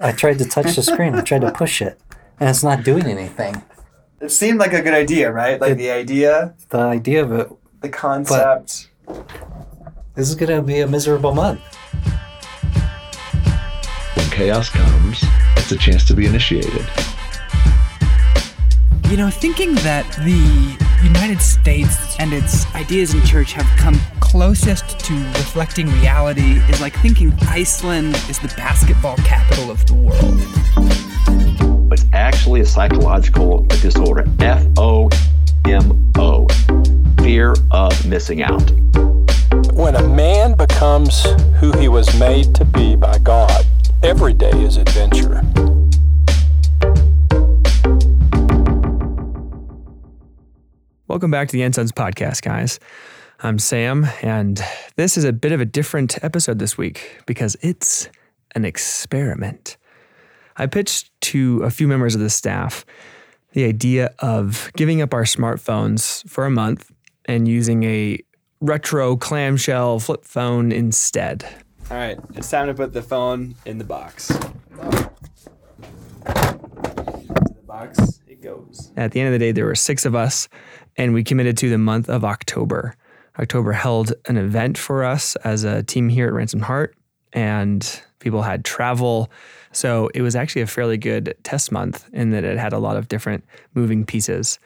I tried to touch the screen. I tried to push it, and it's not doing anything. It seemed like a good idea, right? Like It- the idea, The idea of it, the concept. this is gonna be a miserable month. When chaos comes, it's a chance to be initiated. You know, thinking that the United States and its ideas in church have come closest to reflecting reality is like thinking Iceland is the basketball capital of the world. It's actually a psychological disorder. F O M O. Fear of missing out. When a man becomes who he was made to be by God, every day is adventure. Welcome back to the Ensigns podcast, guys. I'm Sam, and this is a bit of a different episode this week because it's an experiment. I pitched to a few members of the staff the idea of giving up our smartphones for a month and using a retro clamshell flip phone instead. All right, it's time to put the phone in the box. Into the box it goes. At the end of the day, there were six of us, and we committed to the month of October. October held an event for us as a team here at Ransomed Heart, and people had travel. So it was actually a fairly good test month in that it had a lot of different moving pieces.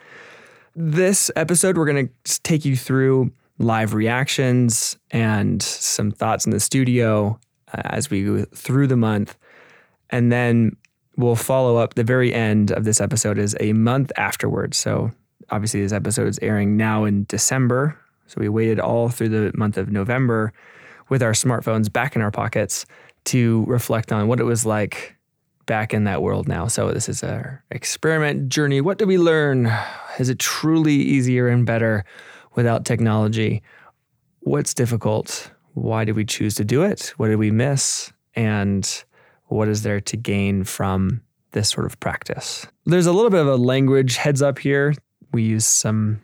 This episode, we're going to take you through live reactions and some thoughts in the studio uh, as we go through the month. And then we'll follow up. The very end of this episode is a month afterwards. So obviously, this episode is airing now in December. So we waited all through the month of November with our smartphones back in our pockets to reflect on what it was like back in that world now. So this is our experiment journey. What did we learn? Is it truly easier and better without technology? What's difficult? Why did we choose to do it? What did we miss? And what is there to gain from this sort of practice? There's a little bit of a language heads up here. We use some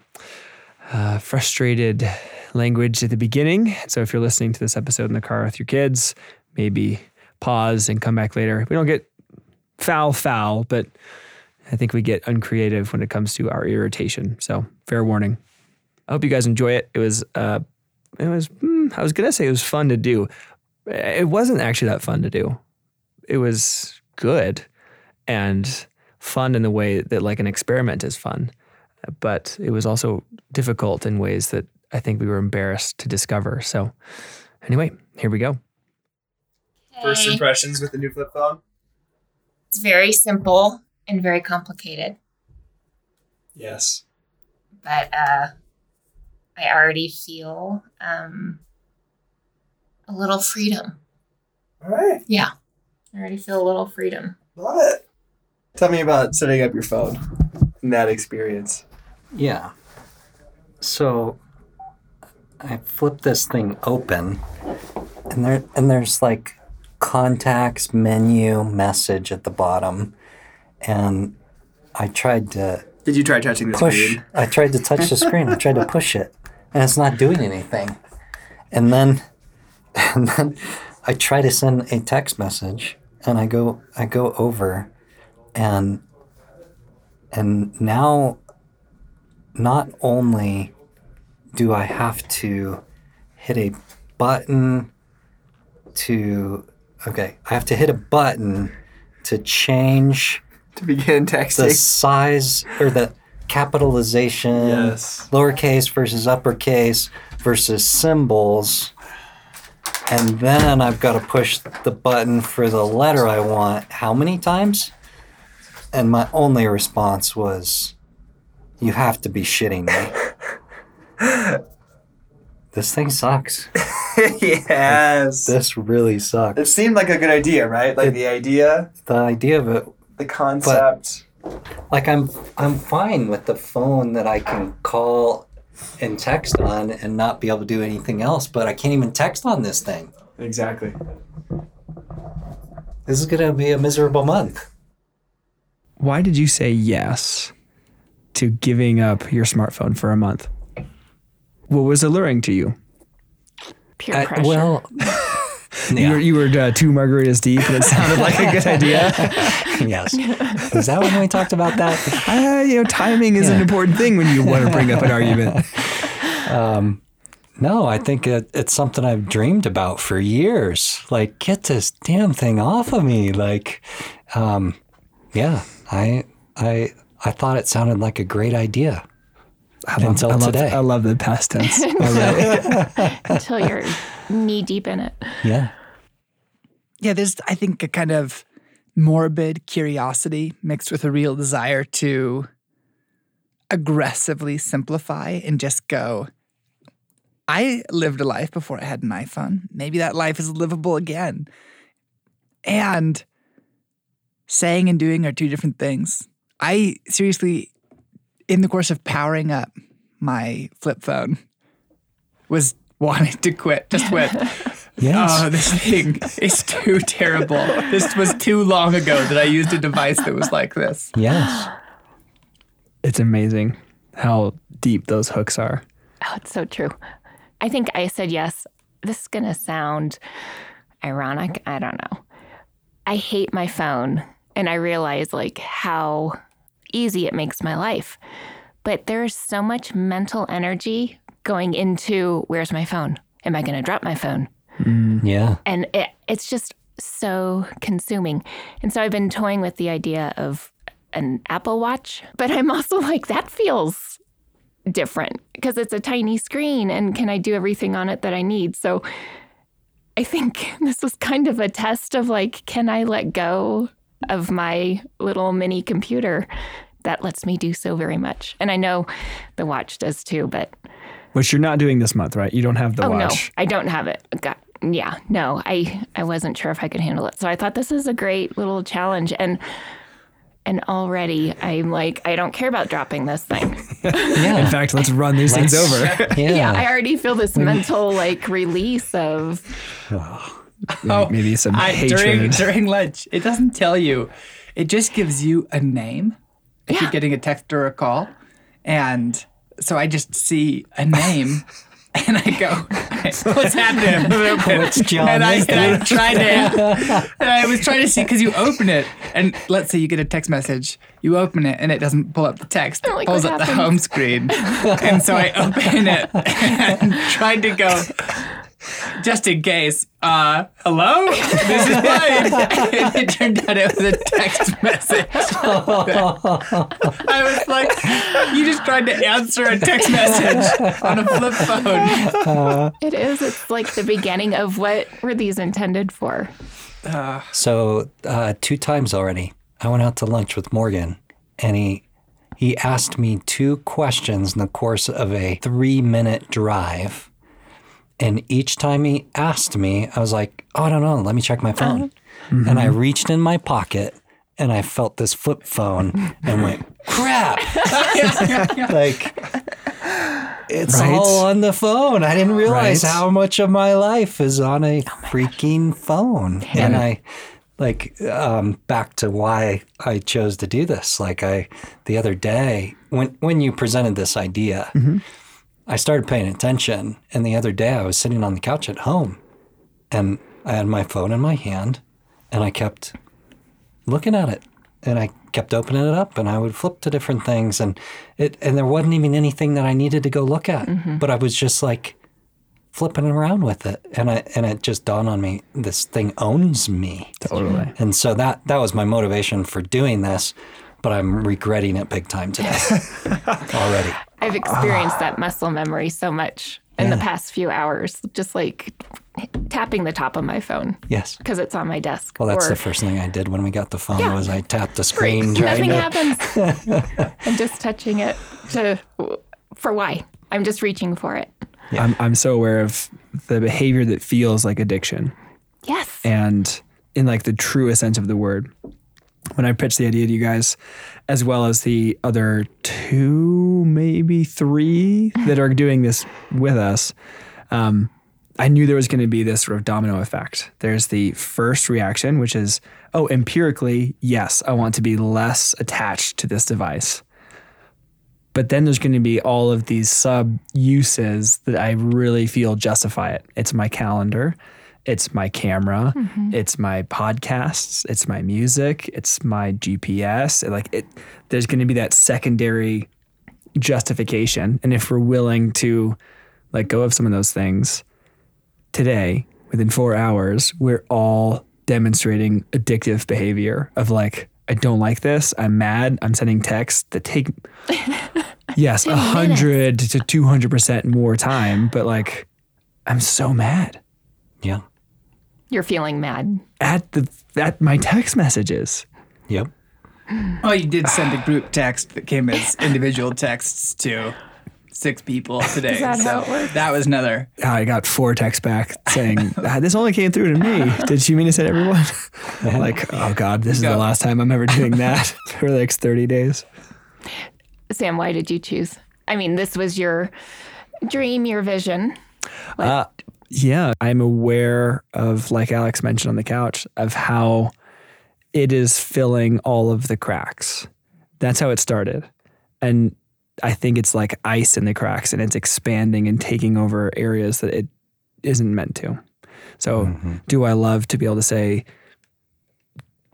uh, frustrated language at the beginning. So if you're listening to this episode in the car with your kids, maybe pause and come back later. We don't get foul, foul, but I think we get uncreative when it comes to our irritation. So fair warning. I hope you guys enjoy it. It was, uh, it was, hmm, I was gonna say it was fun to do. It wasn't actually that fun to do. It was good and fun in the way that like an experiment is fun, but it was also difficult in ways that I think we were embarrassed to discover. So anyway, here we go. First impressions with the new flip phone. It's very simple and very complicated, Yes. but uh, I already feel um, a little freedom. All right. Yeah, I already feel a little freedom. Love it. Tell me about setting up your phone and that experience. Yeah. So I flip this thing open and there and there's like contacts, menu, message at the bottom. And I tried to Did you try touching the push screen? I tried to touch the screen. I tried to push it and it's not doing anything. And then and then I try to send a text message and I go I go over and and now not only do I have to hit a button to okay, I have to hit a button to change To begin texting the size or the capitalization, Yes. lowercase versus uppercase versus symbols. And then I've got to push the button for the letter I want how many times? And my only response was, You have to be shitting me. this thing sucks. yes. This really sucks. It seemed like a good idea, right? Like It- the idea, The idea of it the concept. like I'm I'm fine with the phone that I can call and text on and not be able to do anything else, but I can't even text on this thing. exactly. This is gonna be a miserable month. Why did you say yes to giving up your smartphone for a month? What was alluring to you? Peer I- pressure. well, You were, you were uh, two margaritas deep, and it sounded like a good idea. yes. Is that when we talked about that? Uh, you know, timing is an important thing when you want to bring up an argument. No, I think it, it's something I've dreamed about for years. Like, get this damn thing off of me. Like, um, yeah, I, I, I thought it sounded like a great idea until I love, today. I love the past tense. until you're knee deep in it. yeah, Yeah, there's, I think, a kind of morbid curiosity mixed with a real desire to aggressively simplify and just go, I lived a life before I had an iPhone. Maybe that life is livable again. And saying and doing are two different things. I seriously, in the course of powering up my flip phone, was wanting to quit, just quit. yes. Oh, this thing is too terrible. This was too long ago that I used a device that was like this. yes. it's amazing how deep those hooks are. Oh, it's so true. I think I said yes. This is going to sound ironic. I don't know. I hate my phone and I realize like how easy it makes my life. But there's so much mental energy going into where's my phone? Am I going to drop my phone? Mm. Yeah. and it, it's just so consuming. And so I've been toying with the idea of an Apple Watch, but I'm also like, that feels different because it's a tiny screen and can I do everything on it that I need? So I think this was kind of a test of like, can I let go of my little mini computer that lets me do so very much? And I know the watch does too, but Which you're not doing this month, right? You don't have the oh watch. no, I don't have it. Got, yeah, no, I I wasn't sure if I could handle it. So I thought this is a great little challenge, and and already I'm like, I don't care about dropping this thing. Yeah. In fact, let's run these things over. yeah. yeah, I already feel this mental like release of Maybe oh, some I, hatred. during during lunch, it doesn't tell you. It just gives you a name if you're getting a text or a call, and so I just see a name. And I go, what's happening? What's John and I, and I tried to, and I was trying to see because you open it, and let's say you get a text message, you open it, and it doesn't pull up the text, it Like, pulls what up the home screen, and so I open it and tried to go, just in case, uh, hello, this is Brian, and it turned out it was a text message. I was like, you just tried to answer a text message on a flip phone. it is. It's like the beginning of what were these intended for? So uh, two times already, I went out to lunch with Morgan, and he he asked me two questions in the course of a three minute drive. And each time he asked me, I was like, "Oh, I don't know. Let me check my phone." And I reached in my pocket, and I felt this flip phone, and went, "Crap!" like. It's Right. all on the phone. I didn't realize Right. how much of my life is on a freaking phone. And I like um, back to why I chose to do this. Like I the other day when when you presented this idea, I started paying attention. And the other day I was sitting on the couch at home and I had my phone in my hand and I kept looking at it. And I kept opening it up and I would flip to different things and it and there wasn't even anything that I needed to go look at. Mm-hmm. But I was just like flipping around with it. And I and it just dawned on me, this thing owns me. Totally. And so that that was my motivation for doing this, but I'm regretting it big time today. Already. I've experienced that muscle memory so much in the past few hours, just like tapping the top of my phone Yes. because it's on my desk. Well, that's or, the first thing I did when we got the phone Yeah. was I tapped the screen. trying Nothing to- happens. I'm just touching it to for why. I'm just reaching for it. I'm, I'm so aware of the behavior that feels like addiction. Yes. and in like the truest sense of the word. When I pitched the idea to you guys, as well as the other two, maybe three that are doing this with us, um, I knew there was going to be this sort of domino effect. There's the first reaction, which is, oh, empirically, yes, I want to be less attached to this device. But then there's going to be all of these sub uses that I really feel justify it. It's my calendar, It's my camera, mm-hmm. it's my podcasts, it's my music, it's my GPS. Like it there's going to be that secondary justification. And if we're willing to let go of some of those things today, within 4 hours, we're all demonstrating addictive behavior of like I don't like this. I'm mad. I'm sending texts that take yes, a hundred to two hundred percent more time. But like, I'm so mad Yeah. You're feeling mad. at the at my text messages. Yep. Oh, you did send a group text that came as individual texts to six people today. Is that so how it works? that was another. I got four texts back saying "Ah, this only came through to me. Did she mean to send everyone? like, oh god, this is the last time I'm ever doing that for the next thirty days. Sam, why did you choose? I mean, this was your dream, your vision. Uh, yeah, I'm aware of, like Alex mentioned on the couch, of how it is filling all of the cracks. That's how it started. And I think it's like ice in the cracks and it's expanding and taking over areas that it isn't meant to. So, mm-hmm. do I love to be able to say,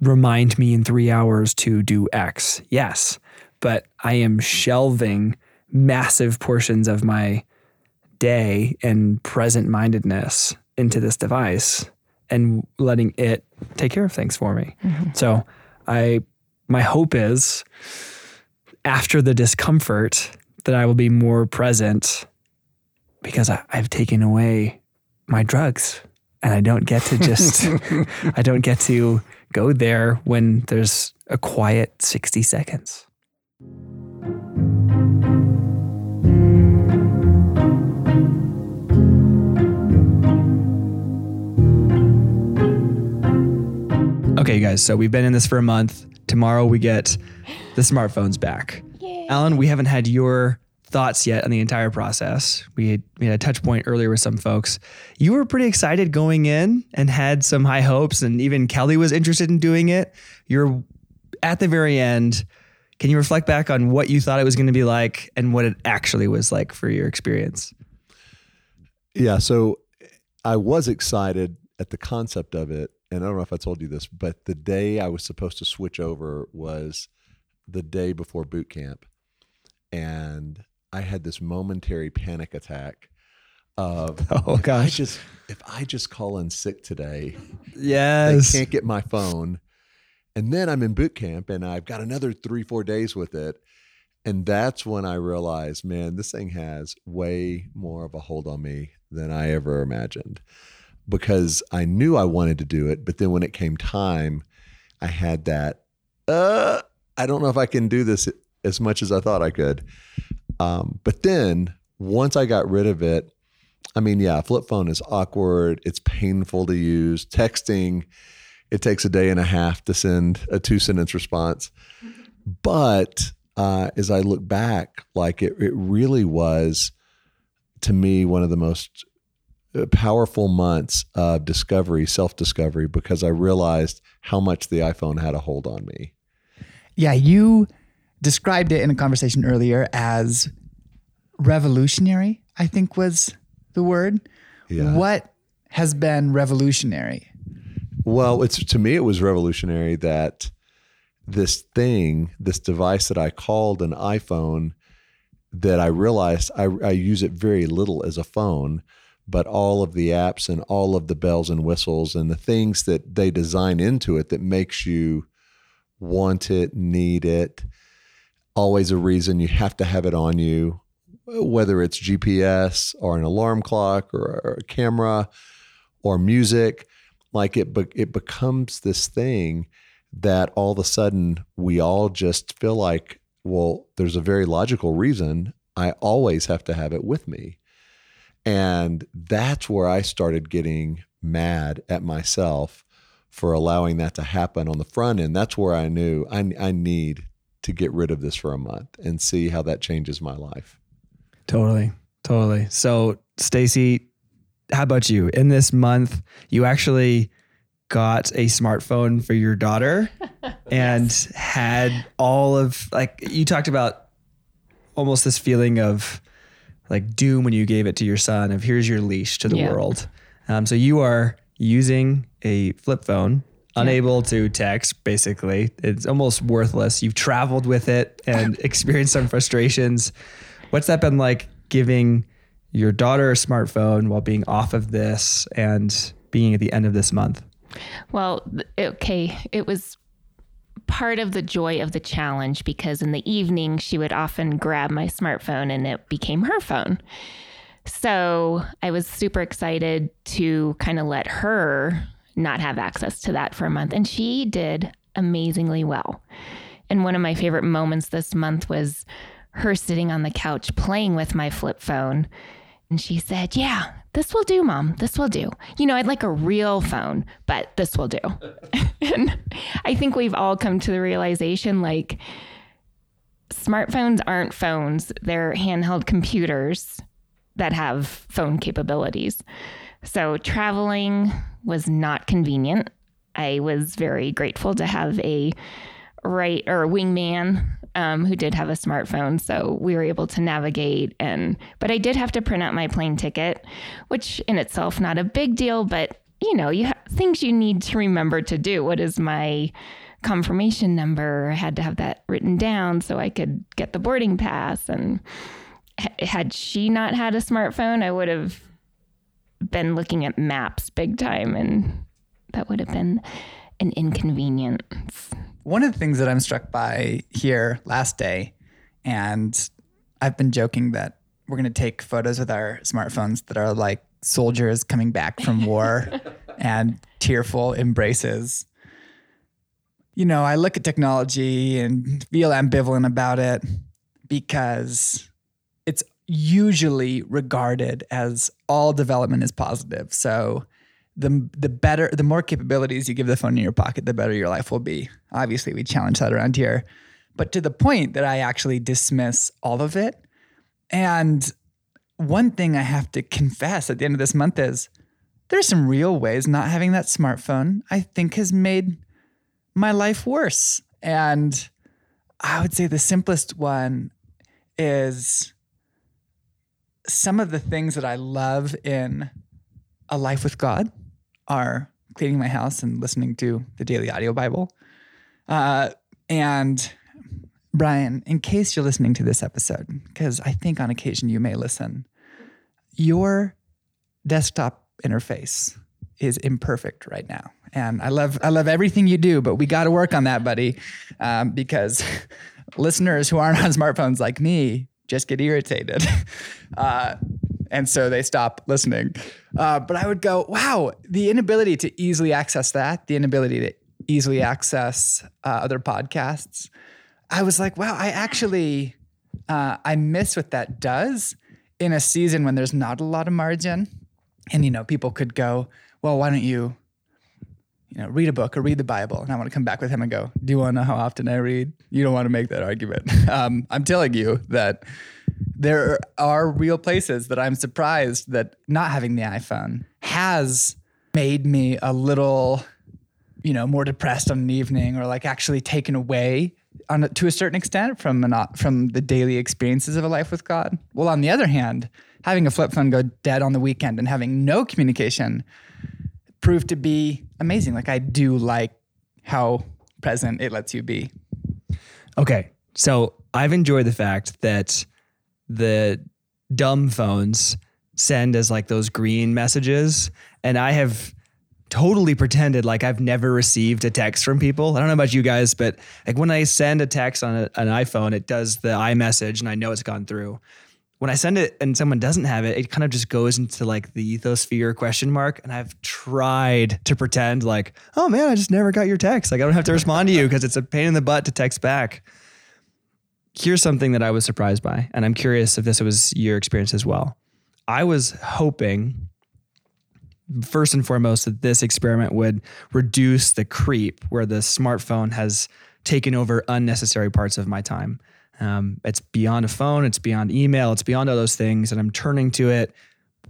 remind me in three hours to do X? Yes. But I am shelving massive portions of my day and present mindedness into this device and letting it take care of things for me. Mm-hmm. So I my hope is after the discomfort that I will be more present because I, I've taken away my drugs and I don't get to just I don't get to go there when there's a quiet 60 seconds. Mm. Okay, guys, so we've been in this for a month. Tomorrow we get the smartphones back. Alan, we haven't had your thoughts yet on the entire process. We had, we had a touch point earlier with some folks. You were pretty excited going in and had some high hopes, and even Kelly was interested in doing it. You're at the very end. Can you reflect back on what you thought it was going to be like and what it actually was like for your experience? Yeah, so I was excited at the concept of it, and I don't know if I told you this, but the day I was supposed to switch over was the day before boot camp, and I had this momentary panic attack of Oh, if I gosh. just if I just call in sick today, Yes. they can't get my phone, and then I'm in boot camp, and I've got another three four days with it. And that's when I realized, man, this thing has way more of a hold on me than I ever imagined because I knew I wanted to do it. But then when it came time, I had that, uh, I don't know if I can do this as much as I thought I could. Um, but then once I got rid of it, I mean, yeah, flip phone is awkward. It's painful to use. Texting, it takes a day and a half to send a two sentence response. But uh, as I look back, like it, it really was to me one of the most Uh, powerful months of discovery, self discovery, because I realized how much the iPhone had a hold on me. Yeah, you described it in a conversation earlier as revolutionary, I think was the word. Yeah. What has been revolutionary? Well, it's to me, it was revolutionary that this thing, this device that I called an iPhone, that I realized I, I use it very little as a phone, but all of the apps and all of the bells and whistles and the things that they design into it that makes you want it, need it, always a reason you have to have it on you, whether it's GPS or an alarm clock or, a camera or music like it be- it becomes this thing that all of a sudden we all just feel like well there's a very logical reason I always have to have it with me and that's where I started getting mad at myself for allowing that to happen on the front end that's where I knew I, I need to get rid of this for a month and see how that changes my life Totally. Totally. So, Stacy, how about you? In this month, you actually got a smartphone for your daughter and had all of like you talked about almost this feeling of like doom when you gave it to your son of here's your leash to the Yeah. world. Um, so you are using a flip phone, unable to text, basically. It's almost worthless. You've traveled with it and experienced some frustrations. What's that been like giving your daughter a smartphone while being off of this and being at the end of this month? Well, okay, it was part of the joy of the challenge because in the evening she would often grab my smartphone and it became her phone. So I was super excited to kind of let her not have access to that for a month. And she did amazingly well. And one of my favorite moments this month was her sitting on the couch playing with my flip phone. And she said, Yeah, this will do, mom. This will do. You know, I'd like a real phone, but this will do. and I think we've all come to the realization like, smartphones aren't phones, they're handheld computers that have phone capabilities. So traveling was not convenient. I was very grateful to have a right or a wingman um, who did have a smartphone, so we were able to navigate. And but I did have to print out my plane ticket, which in itself not a big deal, but you know, you ha- things you need to remember to do. What is my confirmation number? I had to have that written down so I could get the boarding pass. And had she not had a smartphone, I would have been looking at maps big time, and that would have been an inconvenience. One of the things that I'm struck by here last day, and I've been joking that we're going to take photos with our smartphones that are like soldiers coming back from war and tearful embraces. You know, I look at technology and feel ambivalent about it because it's usually regarded as all development is positive. So the the better the more capabilities you give the phone in your pocket, the better your life will be. Obviously, we challenge that around here. But to the point that I actually dismiss all of it. And one thing I have to confess at the end of this month is there's some real ways not having that smartphone I think has made my life worse. And I would say the simplest one is some of the things that I love in a life with God are cleaning my house and listening to the daily audio Bible. Uh, and Brian, in case you're listening to this episode, because I think on occasion you may listen, your desktop interface is imperfect right now. And I love I love everything you do, but we got to work on that, buddy, um, because listeners who aren't on smartphones like me just get irritated. Uh, and so they stop listening. Uh, but I would go, wow, the inability to easily access that, the inability to easily access uh, other podcasts. I was like, wow, I actually uh, I miss what that does in a season when there's not a lot of margin, and you know people could go, well, why don't you, you know, read a book or read the Bible? And I want to come back with him and go, do you want to know how often I read? You don't want to make that argument. Um, I'm telling you that there are real places that I'm surprised that not having the iPhone has made me a little, you know, more depressed on an evening or like actually taken away on a, to a certain extent from an, from the daily experiences of a life with God. Well, on the other hand, having a flip phone go dead on the weekend and having no communication proved to be amazing. Like I do like how present it lets you be. Okay. So I've enjoyed the fact that the dumb phones send as like those green messages. And I have totally pretended like I've never received a text from people. I don't know about you guys, but like when I send a text on a, an iPhone, it does the iMessage and I know it's gone through. When I send it and someone doesn't have it, it kind of just goes into like the ethosphere question mark. And I've tried to pretend like, oh man, I just never got your text. Like I don't have to respond to you because it's a pain in the butt to text back here's something that I was surprised by, and I'm curious if this was your experience as well. I was hoping, first and foremost, that this experiment would reduce the creep where the smartphone has taken over unnecessary parts of my time. Um, it's beyond a phone, it's beyond email, it's beyond all those things, and I'm turning to it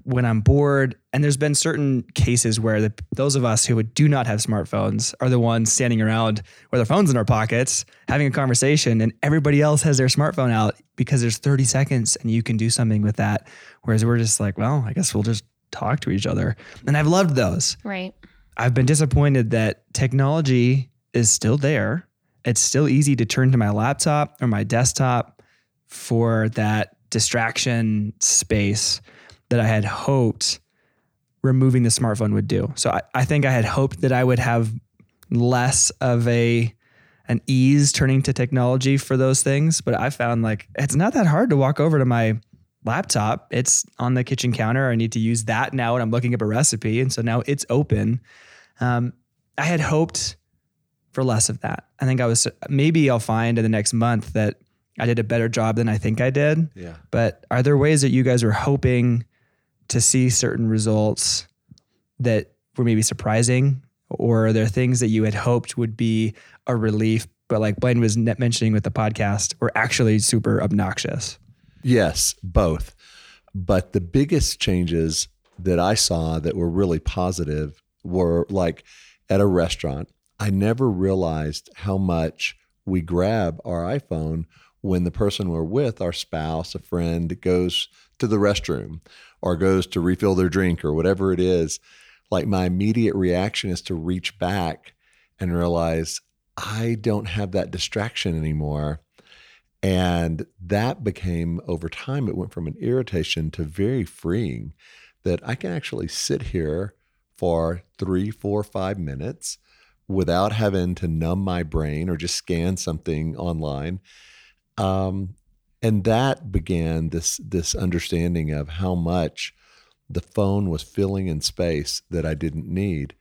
when I'm bored. And there's been certain cases where the, those of us who do not have smartphones are the ones standing around with our phones in our pockets, having a conversation, and everybody else has their smartphone out because there's 30 seconds and you can do something with that. Whereas we're just like, well, I guess we'll just talk to each other. And I've loved those. Right. I've been disappointed that technology is still there. It's still easy to turn to my laptop or my desktop for that distraction space that I had hoped removing the smartphone would do. So I, I think I had hoped that I would have less of a an ease turning to technology for those things, but I found like it's not that hard to walk over to my laptop. It's on the kitchen counter. I need to use that now, and I'm looking up a recipe, and so now it's open. Um, I had hoped for less of that. I think I was maybe I'll find in the next month that I did a better job than I think I did. Yeah. But are there ways that you guys were hoping to see certain results that were maybe surprising? Or are there things that you had hoped would be a relief, but like Blaine was mentioning with the podcast, were actually super obnoxious? Yes, both. But the biggest changes that I saw that were really positive were like at a restaurant. I never realized how much we grab our iPhone when the person we're with, our spouse, a friend, goes to the restroom or goes to refill their drink or whatever it is. Like my immediate reaction is to reach back and realize I don't have that distraction anymore. And that became over time, it went from an irritation to very freeing that I can actually sit here for three, four, five minutes without having to numb my brain or just scan something online. Um, and that began this this understanding of how much the phone was filling in space that I didn't need.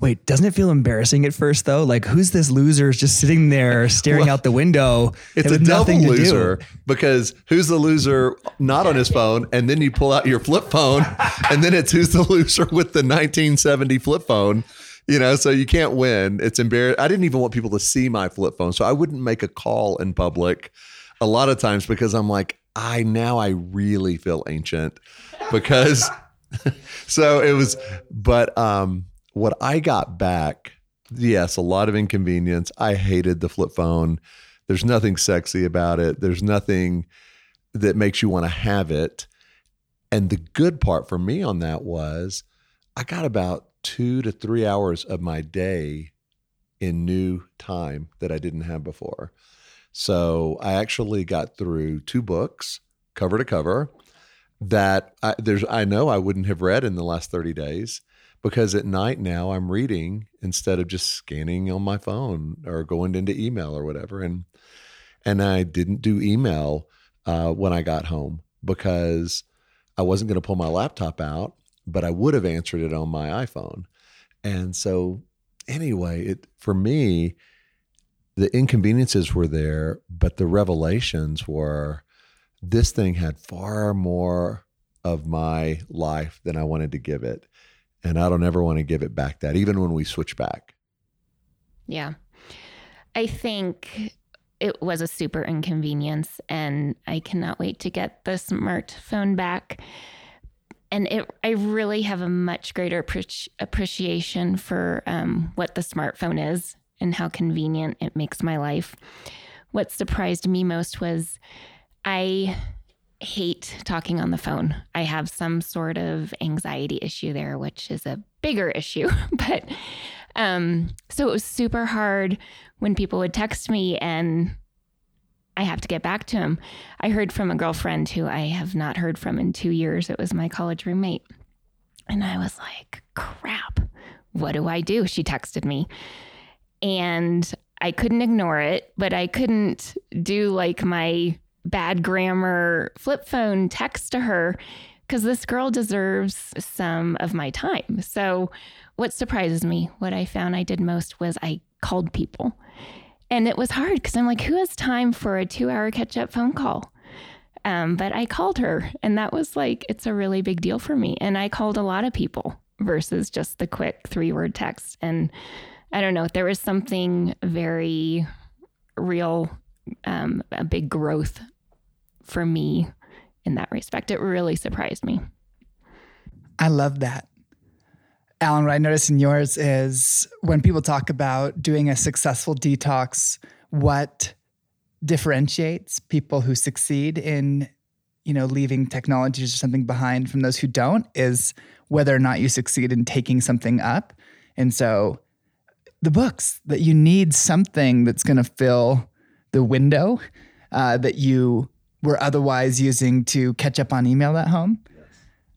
Wait, doesn't it feel embarrassing at first though? Like, who's this loser just sitting there staring Well, out the window? It's a double nothing to do? loser because who's the loser not on his phone? And then you pull out your flip phone, and then it's who's the loser with the 1970 flip phone. You know, so you can't win. It's embarrassing. I didn't even want people to see my flip phone, so I wouldn't make a call in public a lot of times because I'm like, I now I really feel ancient because so it was but um what I got back yes a lot of inconvenience. I hated the flip phone. There's nothing sexy about it. There's nothing that makes you want to have it. And the good part for me on that was I got about 2 to 3 hours of my day in new time that I didn't have before so I actually got through two books cover to cover that I, there's I know I wouldn't have read in the last 30 days because at night now I'm reading instead of just scanning on my phone or going into email or whatever and and I didn't do email uh, when I got home because I wasn't going to pull my laptop out but I would have answered it on my iPhone. And so anyway it for me the inconveniences were there but the revelations were this thing had far more of my life than I wanted to give it. And I don't ever want to give it back that, even when we switch back. Yeah. I think it was a super inconvenience, and I cannot wait to get the smartphone back. And it, I really have a much greater appreci- appreciation for um, what the smartphone is and how convenient it makes my life. What surprised me most was I hate talking on the phone. I have some sort of anxiety issue there, which is a bigger issue. but um, so it was super hard when people would text me and I have to get back to them. I heard from a girlfriend who I have not heard from in two years. It was my college roommate. And I was like, crap, what do I do? She texted me. And I couldn't ignore it, but I couldn't do like my bad grammar flip phone text to her because this girl deserves some of my time. So, what surprises me, what I found I did most was I called people. And it was hard because I'm like, who has time for a two hour catch up phone call? Um, but I called her, and that was like, it's a really big deal for me. And I called a lot of people versus just the quick three word text. And I don't know, there was something very real, um, a big growth for me in that respect. It really surprised me. I love that. Alan, what I notice in yours is when people talk about doing a successful detox, what differentiates people who succeed in you know, leaving technologies or something behind from those who don't is whether or not you succeed in taking something up. And so the books that you need something that's going to fill the window uh, that you were otherwise using to catch up on email at home.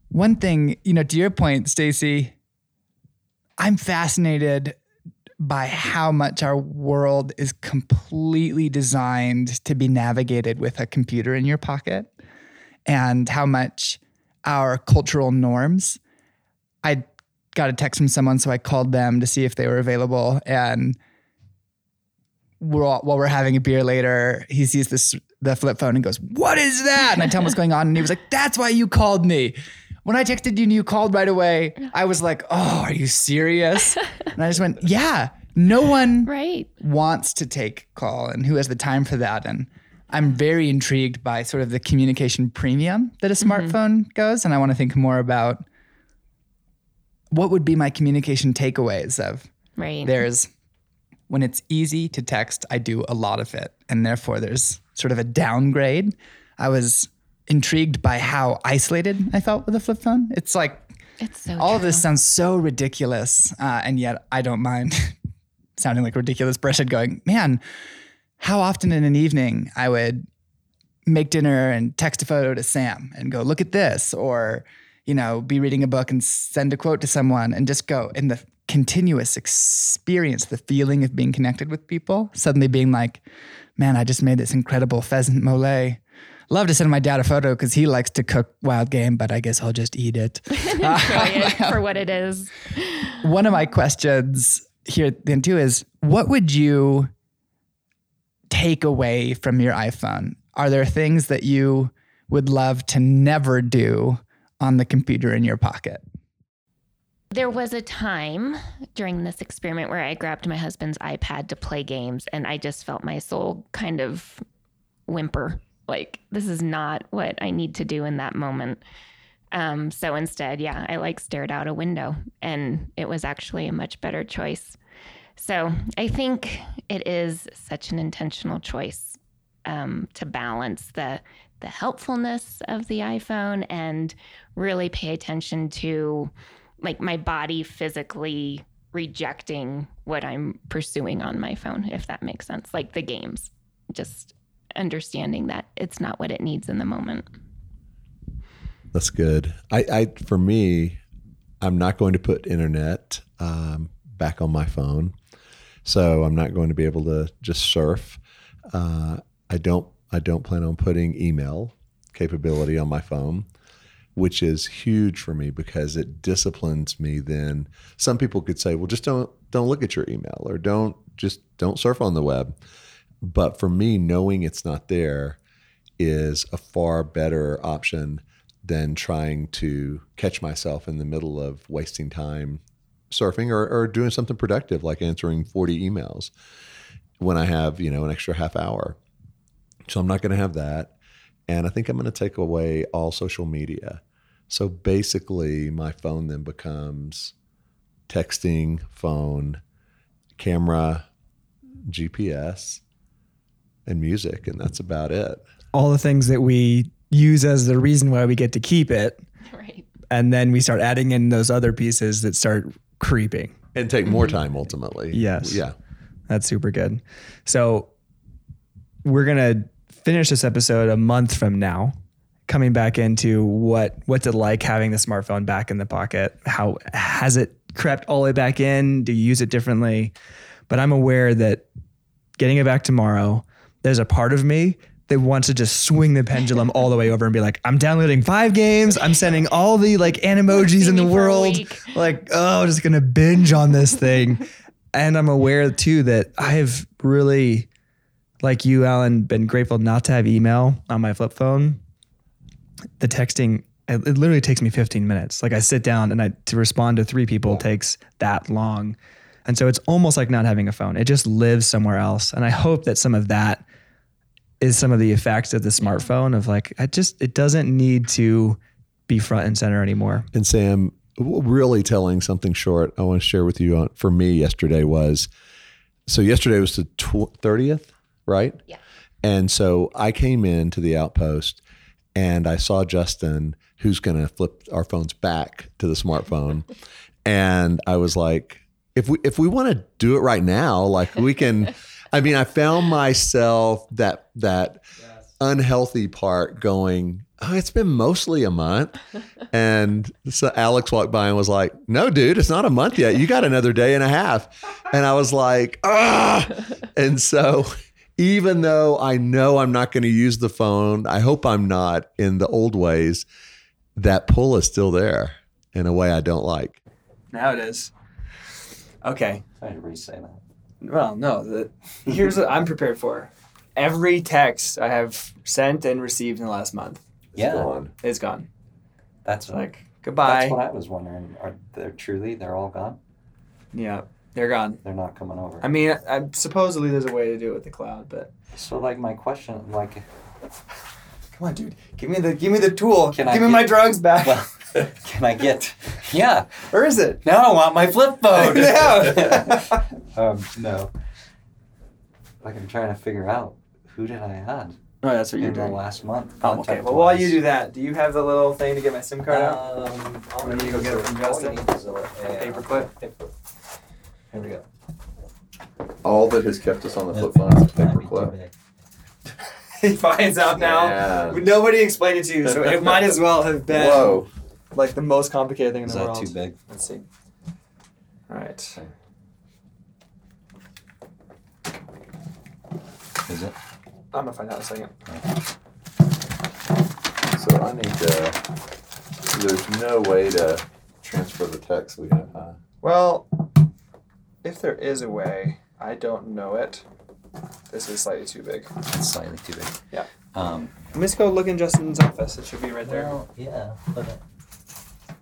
One thing, you know, to your point, Stacy, I'm fascinated by how much our world is completely designed to be navigated with a computer in your pocket and how much our cultural norms. I got a text from someone, so I called them to see if they were available. And we're all, while we're having a beer later, he sees this the flip phone and goes, "What is that?" And I tell him what's going on, and he was like, "That's why you called me." When I texted you and you called right away, I was like, "Oh, are you serious?" And I just went, "Yeah." No one right. wants to take call, and who has the time for that? And I'm very intrigued by sort of the communication premium that a mm-hmm. smartphone goes, and I want to think more about what would be my communication takeaways of Right. there's when it's easy to text, I do a lot of it. And therefore, there's sort of a downgrade. I was intrigued by how isolated I felt with a flip phone. It's like It's so all of this sounds so ridiculous. Uh, and yet, I don't mind sounding like a ridiculous person going, man, how often in an evening I would make dinner and text a photo to Sam and go, look at this, or, you know, be reading a book and send a quote to someone and just go in the continuous experience, the feeling of being connected with people, suddenly being like, man, I just made this incredible pheasant mole. Love to send my dad a photo because he likes to cook wild game, but I guess I'll just eat it. Enjoy it for what it is. One of my questions here then too is what would you take away from your iPhone? Are there things that you would love to never do on the computer in your pocket? There was a time during this experiment where I grabbed my husband's iPad to play games, and I just felt my soul kind of whimper. Like, this is not what I need to do in that moment. Um, so instead, yeah, I like stared out a window, and it was actually a much better choice. So I think it is such an intentional choice um, to balance the the helpfulness of the iPhone and really pay attention to like my body physically rejecting what I'm pursuing on my phone, if that makes sense. Like the games, just understanding that it's not what it needs in the moment. That's good. I, I for me, I'm not going to put internet um, back on my phone, so I'm not going to be able to just surf. Uh, I don't. I don't plan on putting email capability on my phone, which is huge for me because it disciplines me. Then some people could say, "Well, just don't don't look at your email or don't just don't surf on the web." But for me, knowing it's not there is a far better option than trying to catch myself in the middle of wasting time surfing or, or doing something productive like answering 40 emails when I have, you know, an extra half hour. So I'm not going to have that. And I think I'm going to take away all social media. So basically, my phone then becomes texting, phone, camera, GPS, and music. And that's about it. All the things that we use as the reason why we get to keep it. Right. And then we start adding in those other pieces that start creeping. And take more mm-hmm. time ultimately. Yes. Yeah. That's super good. So we're gonna finish this episode a month from now, coming back into what what's it like having the smartphone back in the pocket? How has it crept all the way back in? Do you use it differently? But I'm aware that getting it back tomorrow, there's a part of me that wants to just swing the pendulum all the way over and be like, I'm downloading five games. I'm sending all the like animojis in the me for a world. Like, oh, I'm just gonna binge on this thing. and I'm aware too that I have really, like you, Alan, been grateful not to have email on my flip phone. The texting, it, it literally takes me 15 minutes. Like I sit down and I to respond to three people takes that long. And so it's almost like not having a phone. It just lives somewhere else. And I hope that some of that is some of the effects of the smartphone of like, I just, it doesn't need to be front and center anymore. And Sam, really telling something short I want to share with you on, for me yesterday was so yesterday was the tw- 30th, right? Yeah. And so I came in to the outpost and I saw Justin, who's going to flip our phones back to the smartphone, and I was like, if we if we want to do it right now, like we can. I mean, I found myself that that unhealthy part going. Oh, it's been mostly a month, and so Alex walked by and was like, "No, dude, it's not a month yet. You got another day and a half." And I was like, "Ah!" And so, even though I know I'm not going to use the phone, I hope I'm not in the old ways. That pull is still there in a way I don't like. Now it is. Okay. Trying to re-say that. Well, no. The, here's what I'm prepared for. Every text I have sent and received in the last month Yeah, Gone. is gone. that's Like That's goodbye. That's what I was wondering. Are they truly? They're all gone. Yeah, they're gone. They're not coming over. I mean, I, supposedly there's a way to do it with the cloud, but so, like, my question, like, come on, dude, give me the give me the tool. Can I give I me get- my drugs back. well, can I get? Yeah. Where is it? Now I want my flip phone. Yeah. um, no. Like, I'm trying to figure out who did I add Oh, that's what you're in the doing. last month. Oh, okay. Well, while you do that, do you have the little thing to get my SIM card out? Um, I need to go get it from Justin. Paperclip. Here we go. All that has kept us on the flip phone is paperclip. he finds out now. Yeah. Nobody explained it to you, so it might as well have been Whoa. like the most complicated thing in Is the that world. too big? Let's see. All right. Is it? I'm gonna find out in a second. So I need to. There's no way to transfer the text we have, huh? Well, if there is a way, I don't know it. This is slightly too big. It's slightly too big. Yeah. Um, Let me just go look in Justin's office. It should be right there. well, yeah, but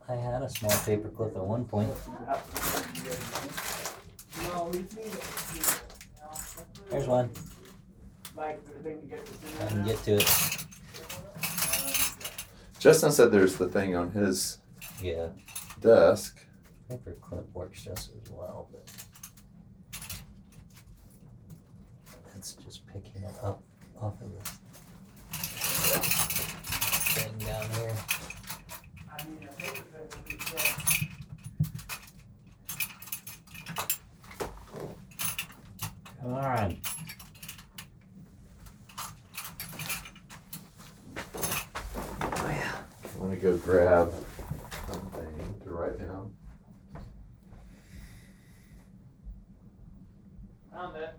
I had a small paperclip at one point. There's one. I can get to it. Justin said there's the thing on his Yeah, desk. paperclip works just as well, but it's just picking it up off of this thing down here. Come on. I'm gonna go grab something to write down. Found it.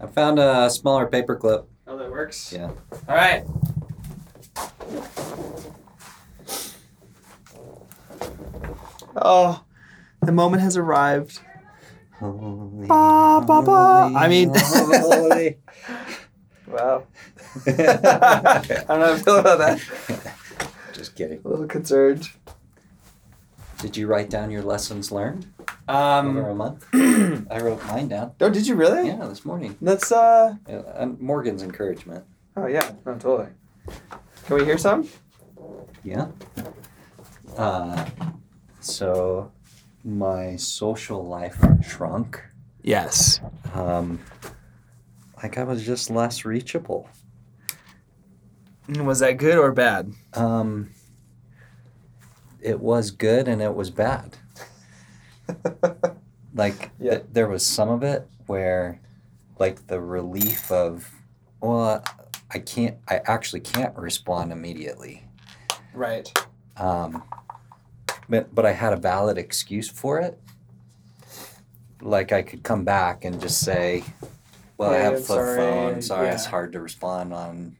I found a smaller paperclip. Oh, that works. Yeah. All right. Oh, the moment has arrived. Holy, Ba, ba, ba. I mean- holy. Wow. I don't know how I feel about that. Just kidding. A little concerned. Did you write down your lessons learned over Um. a month? I wrote mine down. Oh, did you really? Yeah, this morning. Let's. Uh. Uh, and Morgan's encouragement. Oh yeah. No, totally. Can we hear some? Yeah. Uh, so my social life shrunk. Yes. Um, like I was just less reachable. Was that good or bad? Um, it was good and it was bad. like Yeah. th- there was some of it where, like the relief of, well, I can't. I actually can't respond immediately. Right. Um, but but I had a valid excuse for it. Like I could come back and just say, "Well, I have a flip sorry, phone. Sorry, it's hard to respond on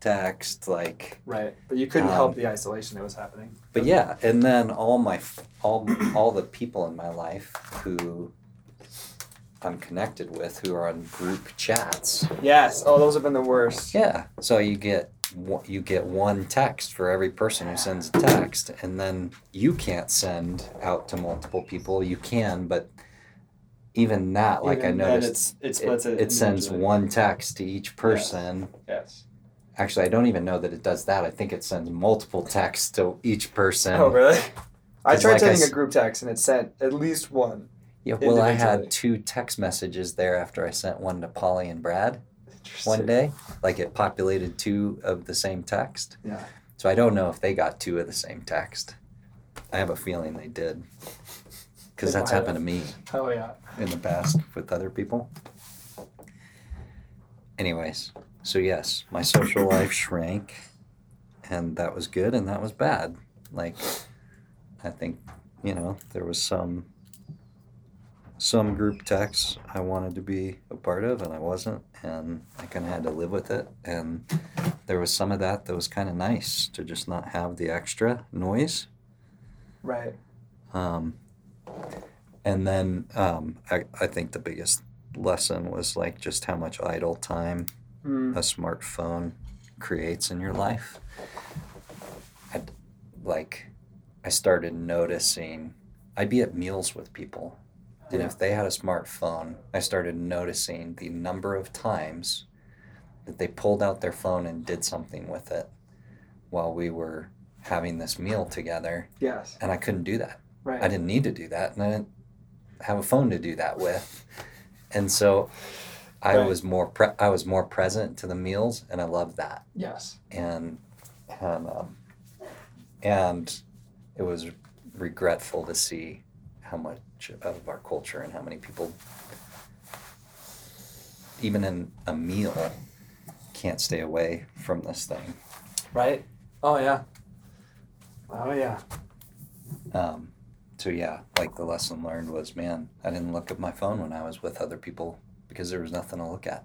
text." Like, Right. But you couldn't Um, help the isolation that was happening. but yeah, and then all my all all the people in my life who I'm connected with, who are on group chats. Yes. Oh, those have been the worst. Yeah, so you get you get one text for every person who sends a text, and then you can't send out to multiple people. You can, but even that, like Even I noticed, it's, it it, it. it sends one text to each person. Yes. Actually, I don't even know that it does that. I think it sends multiple texts to each person. Oh, really? I tried like sending s- a group text and it sent at least one. Yeah, well, I had two text messages there after I sent one to Polly and Brad. one day. Like it populated two of the same text. Yeah. So I don't know if they got two of the same text. I have a feeling they did. Because that's happened to me Oh yeah. in the past with other people. Anyways, so yes, my social life shrank, and that was good and that was bad. Like, I think, you know, there was some some group texts I wanted to be a part of and I wasn't, and I kind of had to live with it. And there was some of that that was kind of nice to just not have the extra noise. Right. Um, and then um, I, I think the biggest lesson was like just how much idle time Mm. a smartphone creates in your life. I like I started noticing I'd be at meals with people and if they had a smartphone, I started noticing the number of times that they pulled out their phone and did something with it while we were having this meal together Yes. and I couldn't do that. Right. I didn't need to do that, and I didn't have a phone to do that with, and so I Right. was more pre- I was more present to the meals, and I loved that, Yes. and and um, and it was regretful to see how much of our culture and how many people, even in a meal, can't stay away from this thing. Right. Oh yeah. Oh yeah. Um, so yeah, like the lesson learned was, man, I didn't look at my phone when I was with other people because there was nothing to look at.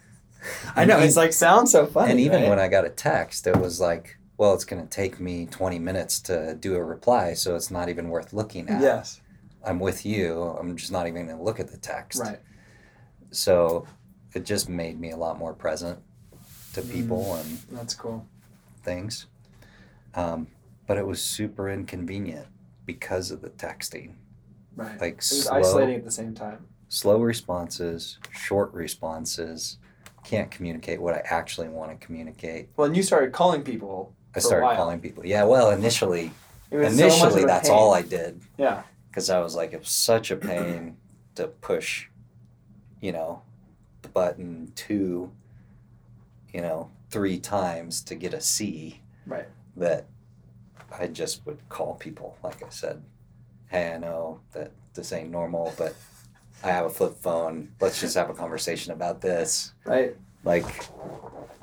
I know. It's like sounds so funny. and even right? when I got a text, it was like, well, it's going to take me 20 minutes to do a reply, so it's not even worth looking at. Yes. I'm with you. I'm just not even going to look at the text. Right. So it just made me a lot more present to people and That's cool. things. Um, but it was super inconvenient because of the texting. Right. Like It was slow, isolating at the same time. Slow responses, short responses, can't communicate what I actually want to communicate. Well, and you started calling people. I started calling people. Yeah, well, initially, It was so initially that's pain. all I did Yeah. because I was like, it was such a pain to push, you know, the button two, you know, three times to get a C Right. that I just would call people. Like I said, hey, I know that this ain't normal, but I have a flip phone. Let's just have a conversation about this. Right. Like,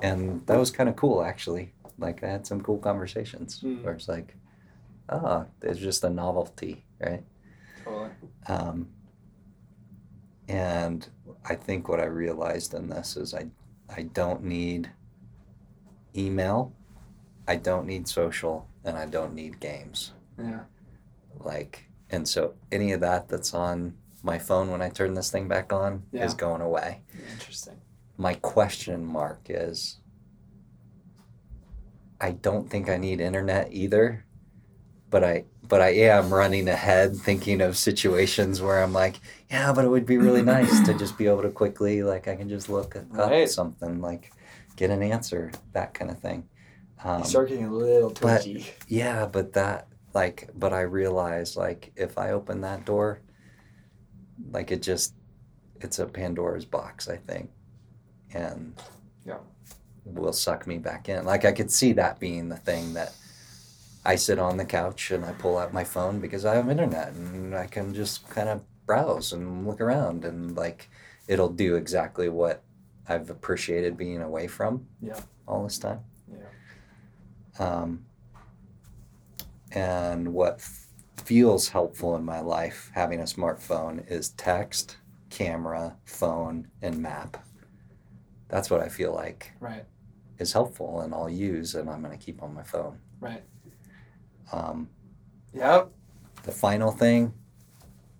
and that was kind of cool actually. Like I had some cool conversations Mm. where it's like, ah, there's just a novelty, right? Totally. Um, and I think what I realized in this is I, I don't need email, I don't need social, and I don't need games. Yeah. Like, and so any of that that's on my phone when I turn this thing back on Yeah. is going away. Interesting. My question mark is I don't think I need internet either, but I but I am running ahead thinking of situations where I'm like, yeah, but it would be really nice to just be able to quickly like I can just look up Right. something like get an answer, that kind of thing. Um, you start getting a little but- yeah, but that like but I realize like if I open that door like it just it's a Pandora's box, I think. And Yeah. will suck me back in. Like I could see that being the thing that I sit on the couch and I pull out my phone because I have internet and I can just kind of browse and look around and like it'll do exactly what I've appreciated being away from Yeah. all this time. Yeah. Um, and what feels helpful in my life having a smartphone is text, camera, phone, and map. That's what I feel like Right. is helpful and I'll use and I'm going to keep on my phone. Right. Um, Yep. the final thing,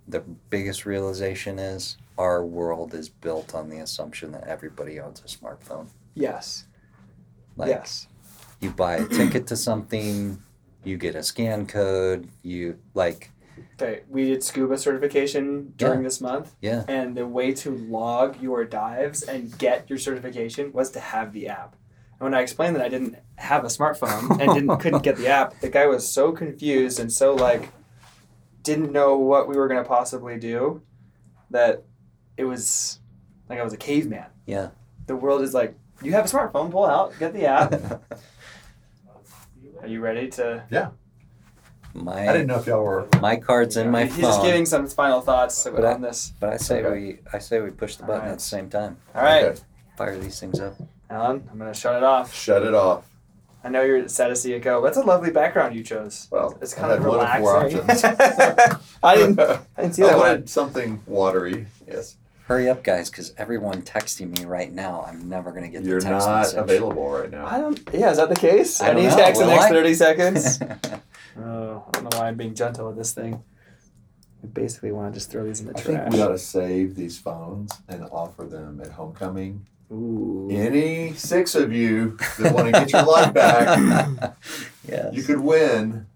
the biggest realization is our world is built on the assumption that everybody owns a smartphone. Yes. Like, yes. you buy a ticket to something, you get a scan code, you like, Okay. We did scuba certification during Yeah. this month, yeah, and the way to log your dives and get your certification was to have the app. And when I explained that I didn't have a smartphone and didn't couldn't get the app, the guy was so confused and so like didn't know what we were gonna possibly do that it was like I was a caveman. yeah. the world is like, you have a smartphone, pull out, get the app. Are you ready to? Yeah. My I didn't know if y'all were. my card's in my He's phone. just giving some final thoughts But I- on this. But I say Okay. we I say we push the button Alright. at the same time. All right, Okay. Fire these things up. Alan, I'm gonna shut it off. Shut it off. I know you're sad to see it go. That's a lovely background you chose. Well, it's kind of one of four relaxing. options. I didn't. I didn't see I that one. wanted something watery. Yes. Hurry up, guys, because everyone texting me right now. I'm never gonna get You're the text not message. available right now. I don't. Yeah, is that the case? I don't Any text in the next I? thirty seconds? oh, I don't know why I'm being gentle with this thing. I basically want to just throw these in the I trash. think we ought to save these phones and offer them at homecoming. Ooh. Any six of you that want to get your life back, yes. you could win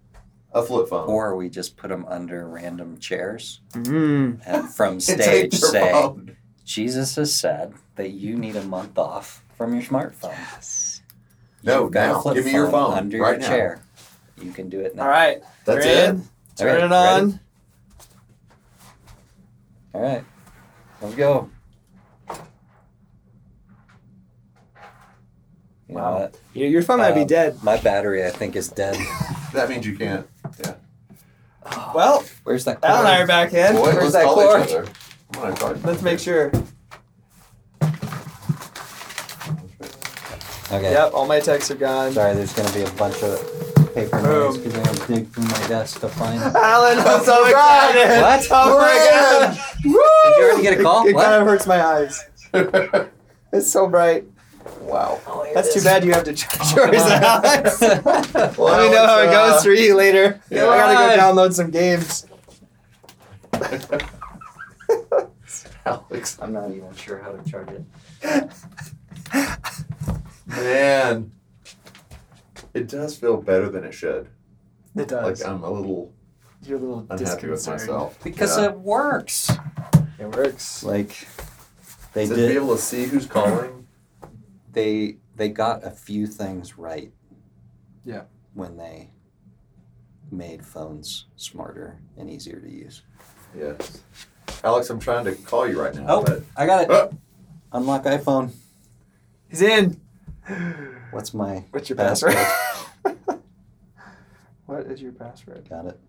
a flip phone. Or we just put them under random chairs Mm. and from stage take say, phone. Jesus has said that you need a month off from your smartphone. Yes. No, You've got a now. Give me your phone under right your now. chair. You can do it now. All right. That's We're it. in. Turn All right, it on. All right. Let's go. You Wow. what? Your, your phone might be Um, dead. My battery, I think, is dead. That means you can't. Yeah. Well, Where's that? Al and I cord? are back in. Boy, Where's let's that call cord? each other. Come on, card. Let's make sure. Okay. Yep, all my texts are gone. Sorry, there's gonna be a bunch of paper notes because I gotta dig through my desk to find. Did Alan, I'm so excited. What? Oh my god. Woo! you already get a call? It What? kind of hurts my eyes. It's so bright. Wow. Oh, That's too bad you have to charge yours, Alex. Let me know how it goes for you later. yeah. I gotta go download some games. Alex, I'm not even sure how to charge it. man, it does feel better than it should. It does. Like I'm a little You're a little unhappy with myself Because Yeah. it works. It works. Like they to did. be able to see who's calling. They they got a few things right. Yeah. When they made phones smarter and easier to use. Yes. Alex, I'm trying to call you right now. Oh, but I got it. Oh. Unlock iPhone. He's in. What's my What's your password? password? what is your password? Got it.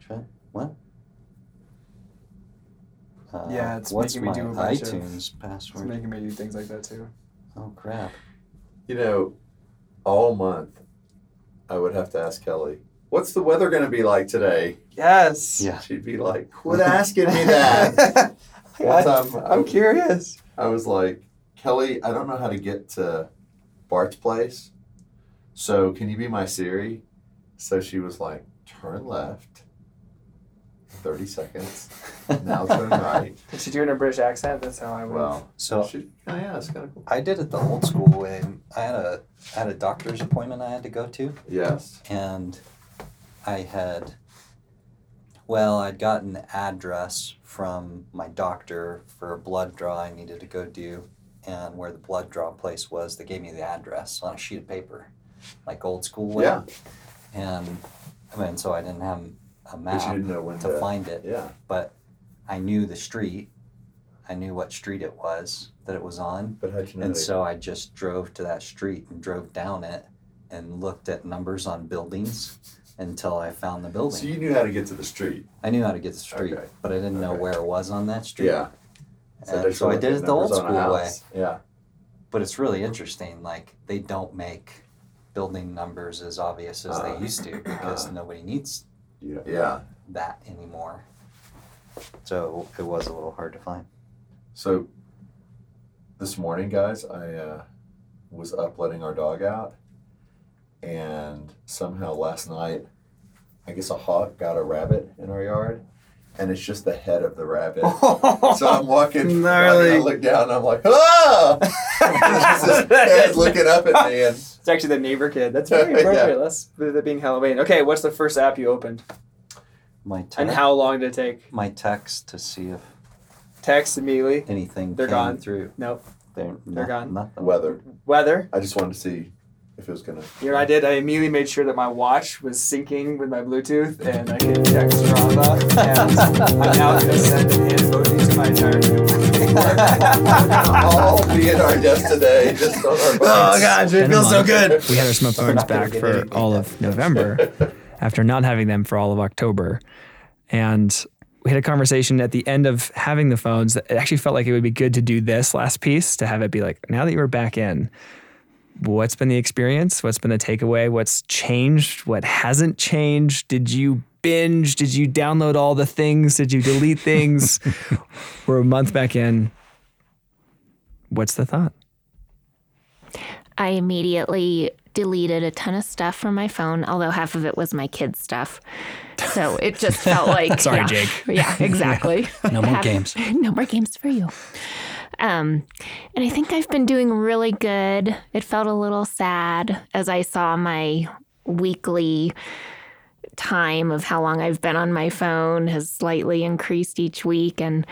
Try- What? Uh, Yeah, it's what's making me my do a bunch of- iTunes It's password? making me do things like that too. Oh crap! you know, all month I would have to ask Kelly, "What's the weather going to be like today?" Yes. Yeah. She'd be like, "Quit asking me that." One time, I, I'm curious. I was like, "Kelly, I don't know how to get to Bart's place, so can you be my Siri?" So she was like, "Turn left." 30 seconds. Now turn right. Did she do it in a British accent? That's how I would. Well, So she, oh, yeah, it's kind of cool. I did it the old school way. I had a I had a doctor's appointment I had to go to, Yes. and I had well, I'd gotten the address from my doctor for a blood draw I needed to go do, and where the blood draw place was, they gave me the address on a sheet of paper, like old school way. Yeah. And I mean, so I didn't have a map you didn't know when to find it, Yeah. but I knew the street. I knew what street it was that it was on. But how'd you know? And so I just drove to that street and drove down it and looked at numbers on buildings until I found the building. so you knew how to get to the street. I knew how to get to the street, Okay. but I didn't know where it was on that street. Yeah. They so I did it the old numbers on a school way. Yeah. But it's really interesting. Like they don't make building numbers as obvious as Uh, they used to because uh. nobody needs Yeah. Yeah. that anymore. So it was a little hard to find. So this morning, guys, I uh, was up letting our dog out, and somehow last night, I guess a hawk got a rabbit in our yard, and it's just the head of the rabbit. so I'm walking, Gnarly. I look down, and I'm like, ah! it's just his head looking up at me, and It's actually the neighbor kid. That's very Yeah. appropriate. That's with it being Halloween. Okay, what's the first app you opened, My text, and how long did it take? my text to see if Text immediately. anything They're came gone. through. Nope. They're, They're no- gone. Nothing. weather. Weather. I just wanted to see if it was gonna. You know I did? I immediately made sure that my watch was syncing with my Bluetooth, and I could check Strava. and I'm now going to send an emoji to my entire family. all being our guest today. Just on our Oh gosh, it feels so good. We had our smartphones back for anything all of November after not having them for all of October. And we had a conversation at the end of having the phones that it actually felt like it would be good to do this last piece to have it be like, now that you were back in, what's been the experience? What's been the takeaway? What's changed? What hasn't changed? Did you binge? Did you download all the things? Did you delete things? we're a month back in. What's the thought? I immediately deleted a ton of stuff from my phone, although half of it was my kids' stuff. So it just felt like Sorry, yeah. Jake. Yeah, exactly. No more Half- games. no more games for you. Um, and I think I've been doing really good. It felt a little sad as I saw my weekly time of how long I've been on my phone has slightly increased each week. And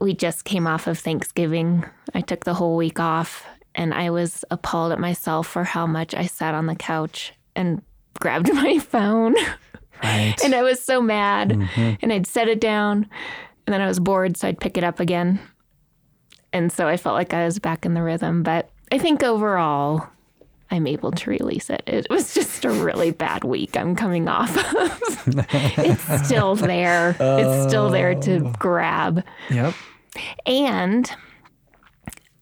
we just came off of Thanksgiving. I took the whole week off and I was appalled at myself for how much I sat on the couch and grabbed my phone. Right. And I was so mad. And I'd set it down and then I was bored, so I'd pick it up again. And so I felt like I was back in the rhythm. But I think overall, I'm able to release it. It was just a really bad week I'm coming off of. it's still there. It's still there to oh. grab. Yep. And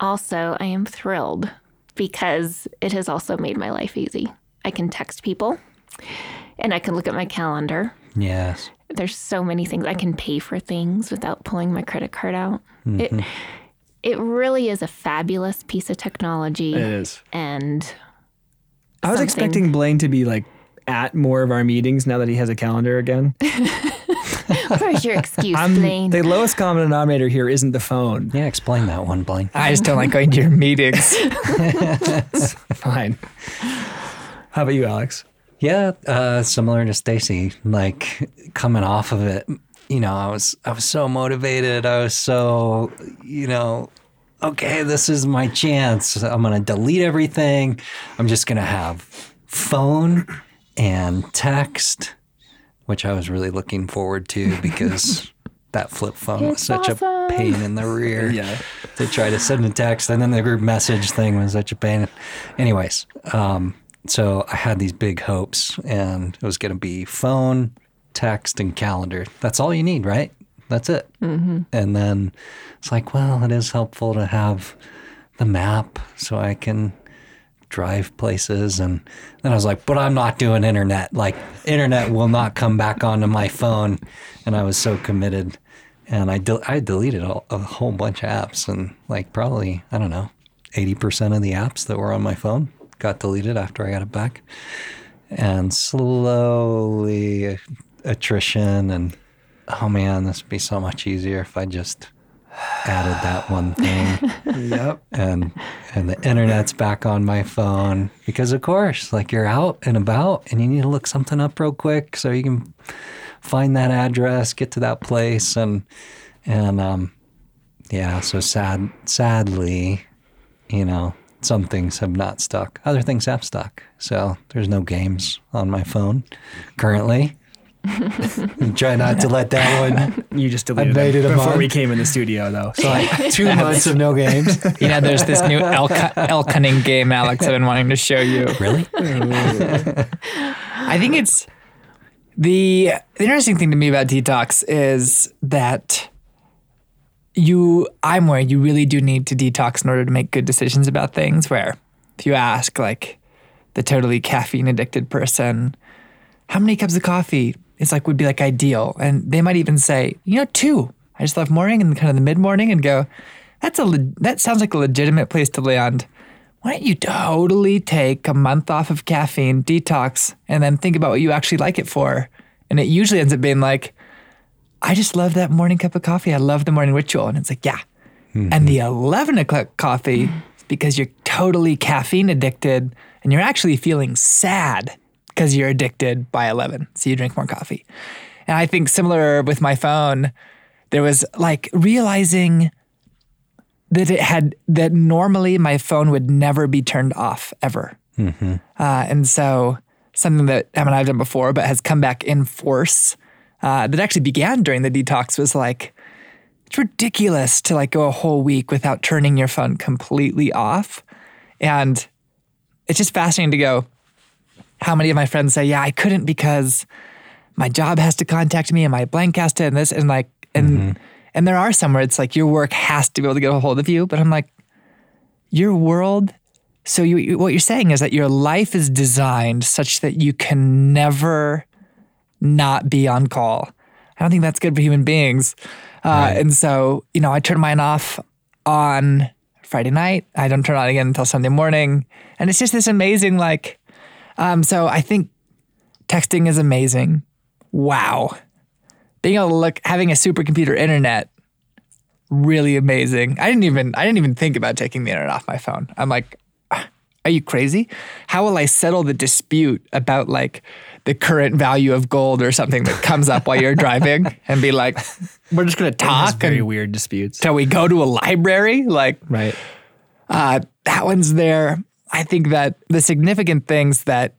also, I am thrilled because it has also made my life easy. I can text people and I can look at my calendar. Yes. There's so many things I can pay for things without pulling my credit card out. It mm-hmm. It really is a fabulous piece of technology. It is. And I was something- expecting Blaine to be like at more of our meetings now that he has a calendar again. where's your excuse, I'm, Blaine? the lowest common denominator here isn't the phone. Yeah, explain that one, Blaine. I just don't like going to your meetings. Fine. How about you, Alex? Yeah, uh, similar to Stacy. Like coming off of it, you know, I was I was so motivated. I was so, you know, okay, this is my chance. I'm gonna delete everything. I'm just gonna have phone and text, which I was really looking forward to because that flip phone was It's such a pain in the rear. Yeah. to try to send a text, and then the group message thing was such a pain. Anyways, um, so I had these big hopes, and it was going to be phone, text, and calendar. That's all you need, right? That's it. Mm-hmm. And then it's like, well, it is helpful to have the map so I can drive places and then I was like but I'm not doing internet like internet will not come back onto my phone and I was so committed and I del- I deleted a, a whole bunch of apps and like probably I don't know 80% of the apps that were on my phone got deleted after I got it back and slowly attrition and oh man this would be so much easier if I just added that one thing. Yep. and and the internet's back on my phone because of course like you're out and about and you need to look something up real quick so you can find that address get to that place and and um yeah so sad sadly you know some things have not stuck. Other things have stuck. So there's no games on my phone currently try not to let that one You just deleted made it a before month. we came in the studio, though. So like two months of no games you know, there's this new elk, elk hunting game, Alex, I've been wanting to show you. really I think it's the, the interesting thing to me about detox is that you, I'm where you really do need to detox in order to make good decisions about things. Where if you ask, like, the totally caffeine addicted person, how many cups of coffee is like would be like ideal? And they might even say, you know, two. I just love morning and kind of the mid morning and go, that's a le- that sounds like a legitimate place to land. Why don't you totally take a month off of caffeine, detox, and then think about what you actually like it for? And it usually ends up being like, I just love that morning cup of coffee. I love the morning ritual. And it's like, yeah. And the mm-hmm. 11 o'clock coffee because you're totally caffeine addicted and you're actually feeling sad because you're addicted by 11. So you drink more coffee. And I think similar with my phone, there was like realizing that it had, that normally my phone would never be turned off ever. Uh, and so something that Em and I have done before, but has come back in force uh, that actually began during the detox was like, it's ridiculous to like go a whole week without turning your phone completely off. And it's just fascinating to go, how many of my friends say, yeah, I couldn't because my job has to contact me and my blank has to and this and like and and there are some where it's like your work has to be able to get a hold of you, but I'm like, your world. So you, you what you're saying is that your life is designed such that you can never not be on call. I don't think that's good for human beings. Uh, And so, you know, I turn mine off on Friday night. I don't turn it on again until Sunday morning. And it's just this amazing, like, um, so I think texting is amazing. Wow. Being able to look, having a supercomputer internet, really amazing. I didn't even, I didn't even think about taking the internet off my phone. I'm like, "Ah, are you crazy? How will I settle the dispute about like the current value of gold or something that comes up while you're driving and be like, we're just gonna talk very weird disputes. till we go to a library? Like, Right. uh, that one's there. I think that the significant things that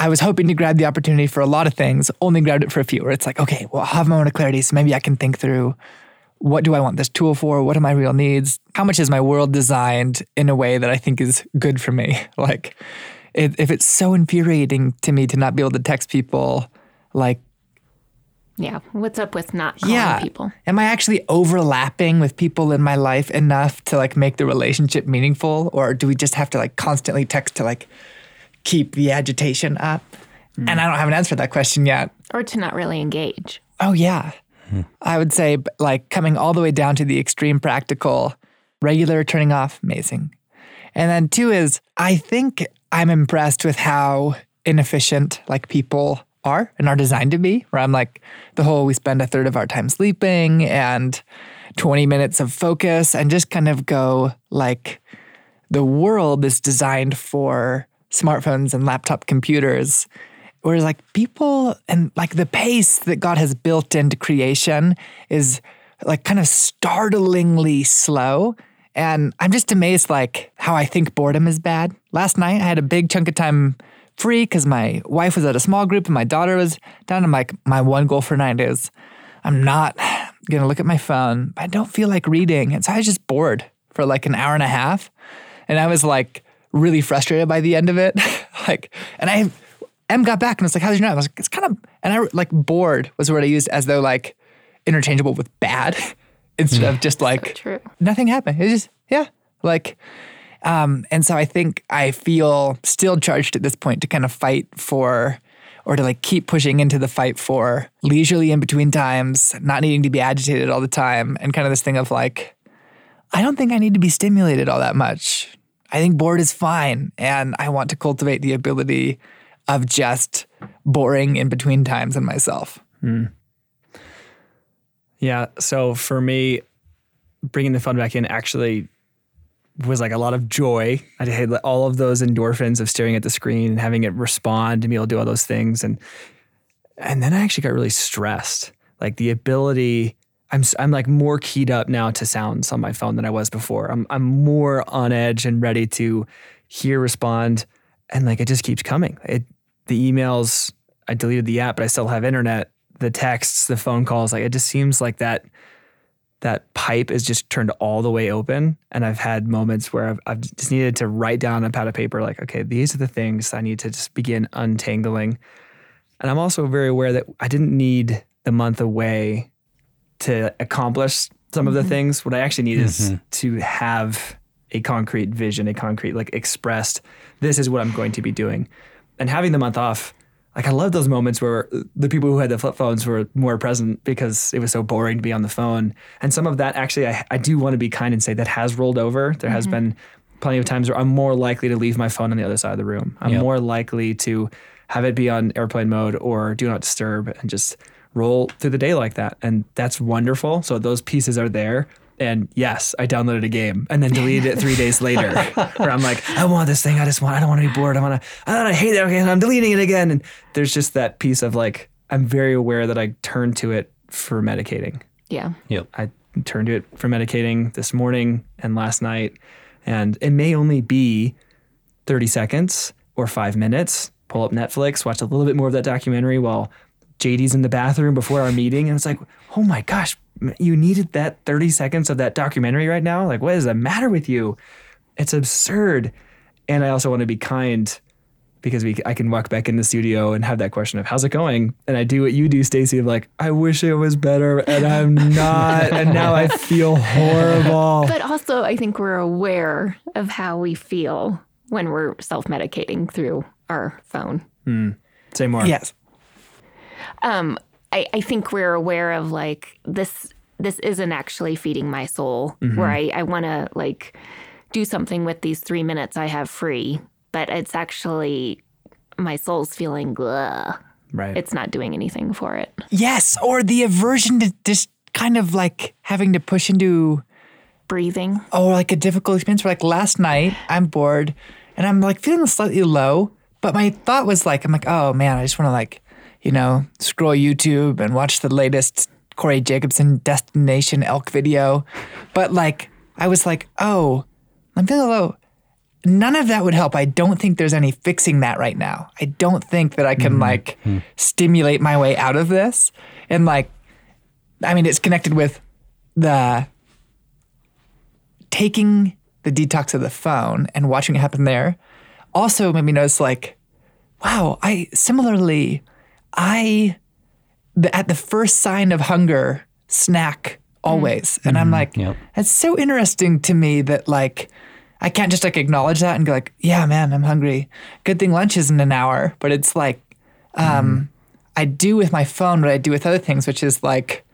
I was hoping to grab the opportunity for a lot of things, only grabbed it for a few, where it's like, okay, well, I'll have a moment of clarity. So maybe I can think through what do I want this tool for? What are my real needs? How much is my world designed in a way that I think is good for me? Like, it, if it's so infuriating to me to not be able to text people, like, Yeah. What's up with not calling yeah, people? am I actually overlapping with people in my life enough to like make the relationship meaningful, or do we just have to like constantly text to like keep the agitation up? And hmm. I don't have an answer to that question yet. Or to not really engage. Oh yeah, hmm. I would say like coming all the way down to the extreme practical, regular turning off, amazing. And then two is I think I'm impressed with how inefficient like people are and are designed to be. Where I'm like the whole we spend a third of our time sleeping and 20 minutes of focus and just kind of go like the world is designed for smartphones and laptop computers. Whereas like people and like the pace that God has built into creation is like kind of startlingly slow. And I'm just amazed like how I think boredom is bad. Last night I had a big chunk of time free because my wife was at a small group and my daughter was down. I'm like, my one goal for night is I'm not gonna look at my phone. I don't feel like reading. And so I was just bored for like an hour and a half. And I was like really frustrated by the end of it. like, and I Em got back and was like, how how's your night? I was like, it's kind of, and I like bored was the word I used as though like interchangeable with bad instead of mm. just like True. nothing happened. It was just, yeah, like, um, and so I think I feel still charged at this point to kind of fight for, or to like keep pushing into the fight for leisurely in between times, not needing to be agitated all the time, and kind of this thing of like, I don't think I need to be stimulated all that much. I think bored is fine, and I want to cultivate the ability of just boring in between times in myself. Yeah. So for me, bringing the fun back in actually was like a lot of joy. I had all of those endorphins of staring at the screen and having it respond and be able to do all those things. And and then I actually got really stressed. Like the ability, I'm I'm like more keyed up now to sounds on my phone than I was before. I'm I'm more on edge and ready to hear, respond, and like it just keeps coming. It the emails, I deleted the app, but I still have internet. The texts, the phone calls, like it just seems like that that pipe is just turned all the way open. And I've had moments where I've, I've just needed to write down a pad of paper, like, okay, these are the things I need to just begin untangling. And I'm also very aware that I didn't need the month away to accomplish some of the mm-hmm. things. What I actually need is mm-hmm. to have a concrete vision, a concrete, like expressed, this is what I'm going to be doing. And having the month off, like I love those moments where the people who had the flip phones were more present because it was so boring to be on the phone. And some of that actually, I, I do want to be kind and say that has rolled over. There has mm-hmm. been plenty of times where I'm more likely to leave my phone on the other side of the room. I'm Yep. more likely to have it be on airplane mode or do not disturb and just roll through the day like that. And that's wonderful. So those pieces are there. And yes, I downloaded a game and then deleted it three days later. Where I'm like, I want this thing. I just want. I don't want to be bored. I want to. I don't. I hate it. Okay, I'm deleting it again. And there's just that piece of like, I'm very aware that I turn to it for medicating. Yeah. Yep. I turned to it for medicating this morning and last night. And it may only be 30 seconds or five minutes. Pull up Netflix, watch a little bit more of that documentary while JD's in the bathroom before our meeting. And it's like, oh my gosh, you needed that 30 seconds of that documentary right now? Like, what is the matter with you? It's absurd. And I also want to be kind because we I can walk back in the studio and have that question of how's it going? And I do what you do, Stacy, of like, I wish it was better and I'm not. and now I feel horrible. But also I think we're aware of how we feel when we're self-medicating through our phone. Say more. Yes. um, I, I think we're aware of like this this isn't actually feeding my soul mm-hmm. where I, I want to like do something with these three minutes I have free, but it's actually my soul's feeling blah. Right. It's not doing anything for it. Yes. Or the aversion to just kind of like having to push into Breathing. oh like a difficult experience. Where like last night I'm bored and I'm like feeling slightly low, but my thought was like I'm like oh man I just want to like you know scroll YouTube and watch the latest Corey Jacobsen Destination Elk video, but like I was like oh I'm feeling low. None of that would help. I don't think there's any fixing that right now. I don't think that I can hmm. like hmm. stimulate my way out of this. And like, I mean, it's connected with the taking the detox of the phone and watching it happen there also made me notice like wow i similarly i the, at the first sign of hunger snack always. And i'm like Yep. it's so interesting to me that like i can't just like acknowledge that and go like yeah man i'm hungry. Good thing lunch isn't an hour. But it's like um i do with my phone what i do with other things which is like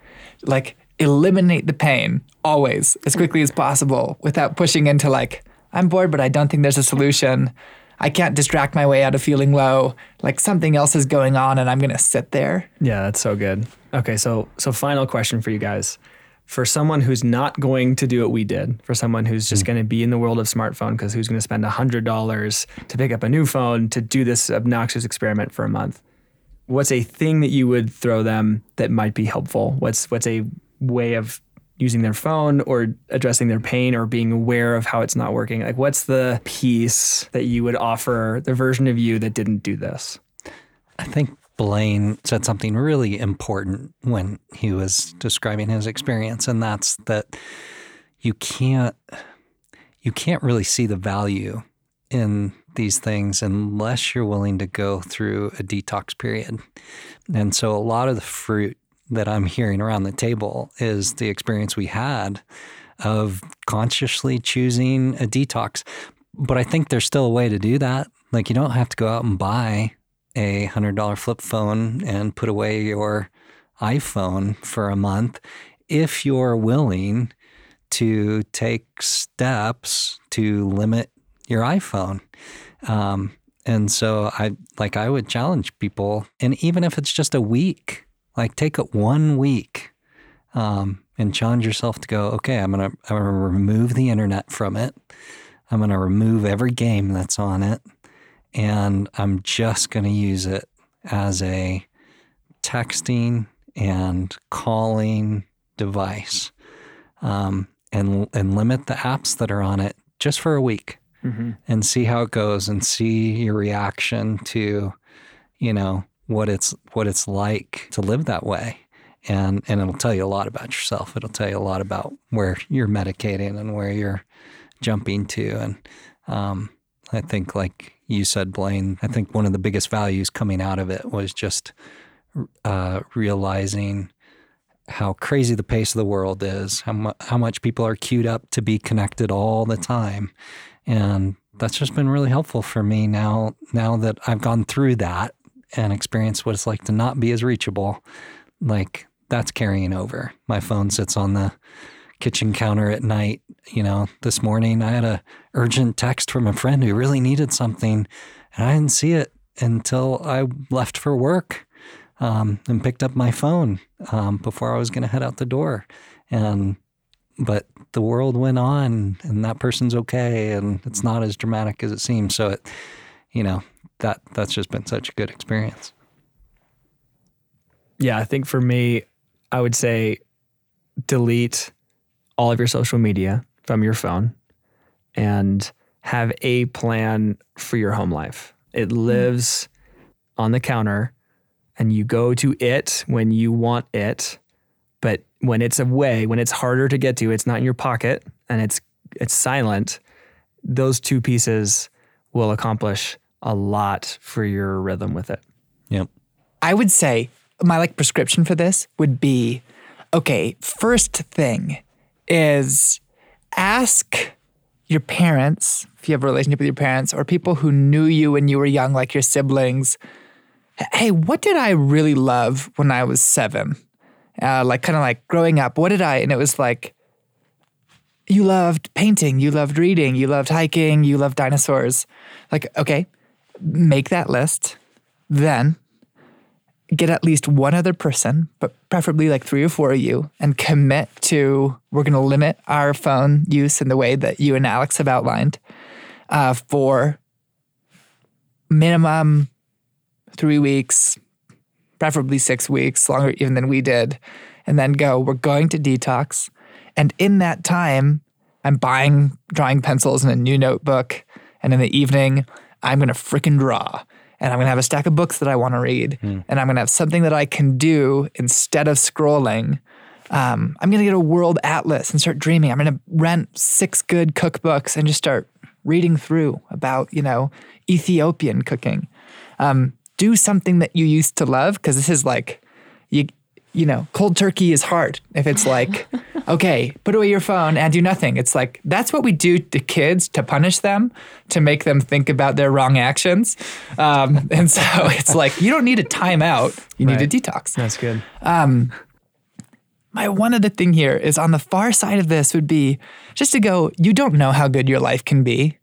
like eliminate the pain always as quickly as possible without pushing into like i'm bored but i don't think there's a solution i can't distract my way out of feeling low like something else is going on and i'm going to sit there Yeah, that's so good. Okay, so so final question for you guys. For someone who's not going to do what we did, for someone who's just hmm. going to be in the world of smartphone because who's going to spend $100 to pick up a new phone to do this obnoxious experiment for a month. What's a thing that you would throw them that might be helpful? What's what's a way of using their phone or addressing their pain or being aware of how it's not working? Like what's the piece that you would offer the version of you that didn't do this? I think Blaine said something really important when he was describing his experience, and that's that you can't you can't really see the value in these things unless you're willing to go through a detox period. And so a lot of the fruit that I'm hearing around the table is the experience we had of consciously choosing a detox. But I think there's still a way to do that. Like you don't have to go out and buy a hundred dollar flip phone and put away your iPhone for a month if you're willing to take steps to limit your iPhone. Um, and so I like I would challenge people, and even if it's just a week, like take it one week, um, and challenge yourself to go. Okay, I'm gonna I'm gonna remove the internet from it. I'm gonna remove every game that's on it, and I'm just gonna use it as a texting and calling device, um, and and limit the apps that are on it just for a week and see how it goes and see your reaction to you know what it's what it's like to live that way. And and it'll tell you a lot about yourself. It'll tell you a lot about where you're medicating and where you're jumping to. And um, i think like you said blaine i think one of the biggest values coming out of it was just uh, realizing how crazy the pace of the world is how, mu- how much people are queued up to be connected all the time. And that's just been really helpful for me now now that I've gone through that and experience what it's like to not be as reachable like that's carrying over. My phone sits on the kitchen counter at night you know this morning. I had a urgent text from a friend who really needed something and I didn't see it until I left for work um, and picked up my phone um, before I was going to head out the door. And but the world went on and that person's okay and it's not as dramatic as it seems. So it you know that that's just been such a good experience Yeah, I think for me, I would say delete all of your social media from your phone and have a plan for your home life. It hmm. lives on the counter and you go to it when you want it. But when it's away, when it's harder to get to, it's not in your pocket and it's it's silent, those two pieces will accomplish a lot for your rhythm with it. Yep. I would say my like prescription for this would be okay, first thing is ask your parents, if you have a relationship with your parents, or people who knew you when you were young, like your siblings, hey, what did I really love when I was seven? Uh, like, kind of like growing up, what did I? And it was like, you loved painting, you loved reading, you loved hiking, you loved dinosaurs. Like, okay, make that list. Then get at least one other person, but preferably like three or four of you, and commit to we're going to limit our phone use in the way that you and Alex have outlined uh, for minimum three weeks, preferably six weeks, longer even than we did, and then go, we're going to detox. And in that time, I'm buying drawing pencils and a new notebook. And in the evening, I'm going to freaking draw. And I'm going to have a stack of books that I want to read. And I'm going to have something that I can do instead of scrolling. Um, I'm going to get a world atlas and start dreaming. I'm going to rent six good cookbooks and just start reading through about, you know, Ethiopian cooking. Um, do something that you used to love because this is like, you, you know, cold turkey is hard. If it's like, okay, put away your phone and do nothing. It's like, that's what we do to kids to punish them, to make them think about their wrong actions. Um, and so it's like, you don't need a timeout, you need a detox. That's good. Um, my one other thing here is on the far side of this would be just to go, you don't know how good your life can be,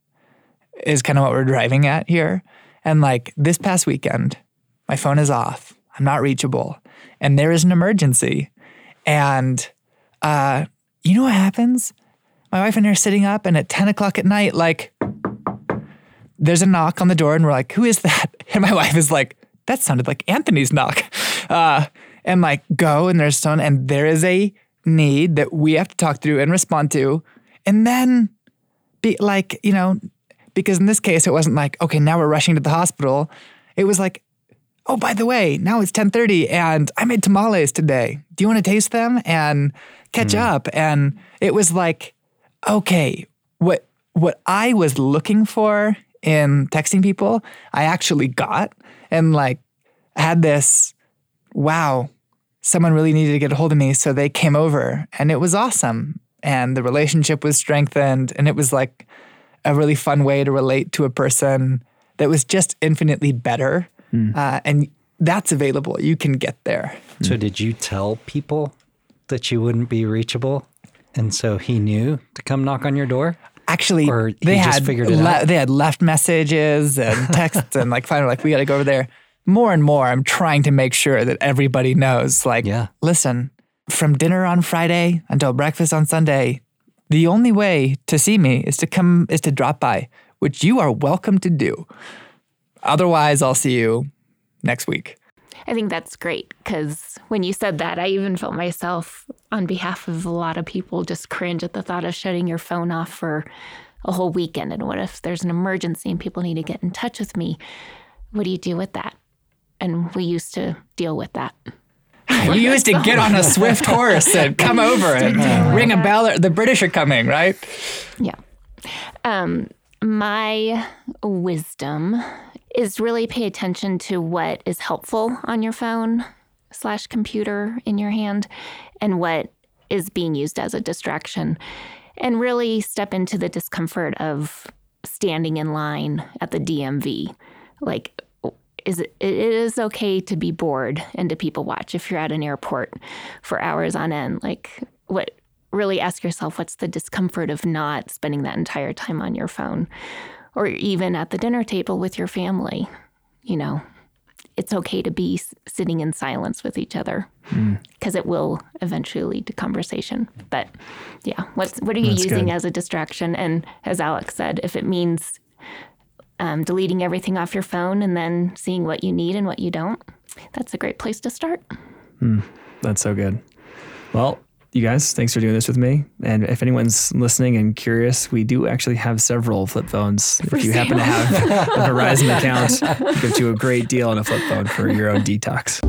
is kind of what we're driving at here. And like this past weekend, my phone is off, I'm not reachable, and there is an emergency. And uh, you know what happens? My wife and I are sitting up, and at 10 o'clock at night, like, there's a knock on the door, and we're like, who is that? And my wife is like, that sounded like Anthony's knock. Uh, and like, go, and there's someone, and there is a need that we have to talk through and respond to. And then be like, you know, because in this case, it wasn't like, okay, now we're rushing to the hospital. It was like, oh, by the way, now it's 1030 and I made tamales today. Do you want to taste them and catch up? And it was like, okay, what what I was looking for in texting people, I actually got. And like had this, wow, someone really needed to get a hold of me. So they came over and it was awesome. And the relationship was strengthened. And it was like a really fun way to relate to a person that was just infinitely better. Uh, and that's available. You can get there. So did you tell people that you wouldn't be reachable, and so he knew to come knock on your door? Actually, Or he they just had figured it le- out? they had left messages and texts and like finally like we got to go over there. More and more, I'm trying to make sure that everybody knows. Like, Yeah. listen, from dinner on Friday until breakfast on Sunday, the only way to see me is to come is to drop by, which you are welcome to do. Otherwise, I'll see you next week. I think that's great because when you said that, I even felt myself, on behalf of a lot of people, just cringe at the thought of shutting your phone off for a whole weekend. And what if there's an emergency and people need to get in touch with me? What do you do with that? And we used to deal with that. You used to get on a swift horse and come over and ring a bell. The British are coming, right? Yeah. Um, my wisdom is really pay attention to what is helpful on your phone slash computer in your hand and what is being used as a distraction and really step into the discomfort of standing in line at the DMV. Like, is it, it is okay to be bored and to people watch if you're at an airport for hours on end. Like, what really ask yourself what's the discomfort of not spending that entire time on your phone or even at the dinner table with your family. You know, it's okay to be sitting in silence with each other because it will eventually lead to conversation. But yeah, what's what are you That's using good. as a distraction? And as Alex said, if it means um, deleting everything off your phone and then seeing what you need and what you don't, that's a great place to start. That's so good. Well, you guys, thanks for doing this with me. And if anyone's listening and curious, we do actually have several flip phones. if you happen to have a Verizon account, we'll give you a great deal on a flip phone for your own detox.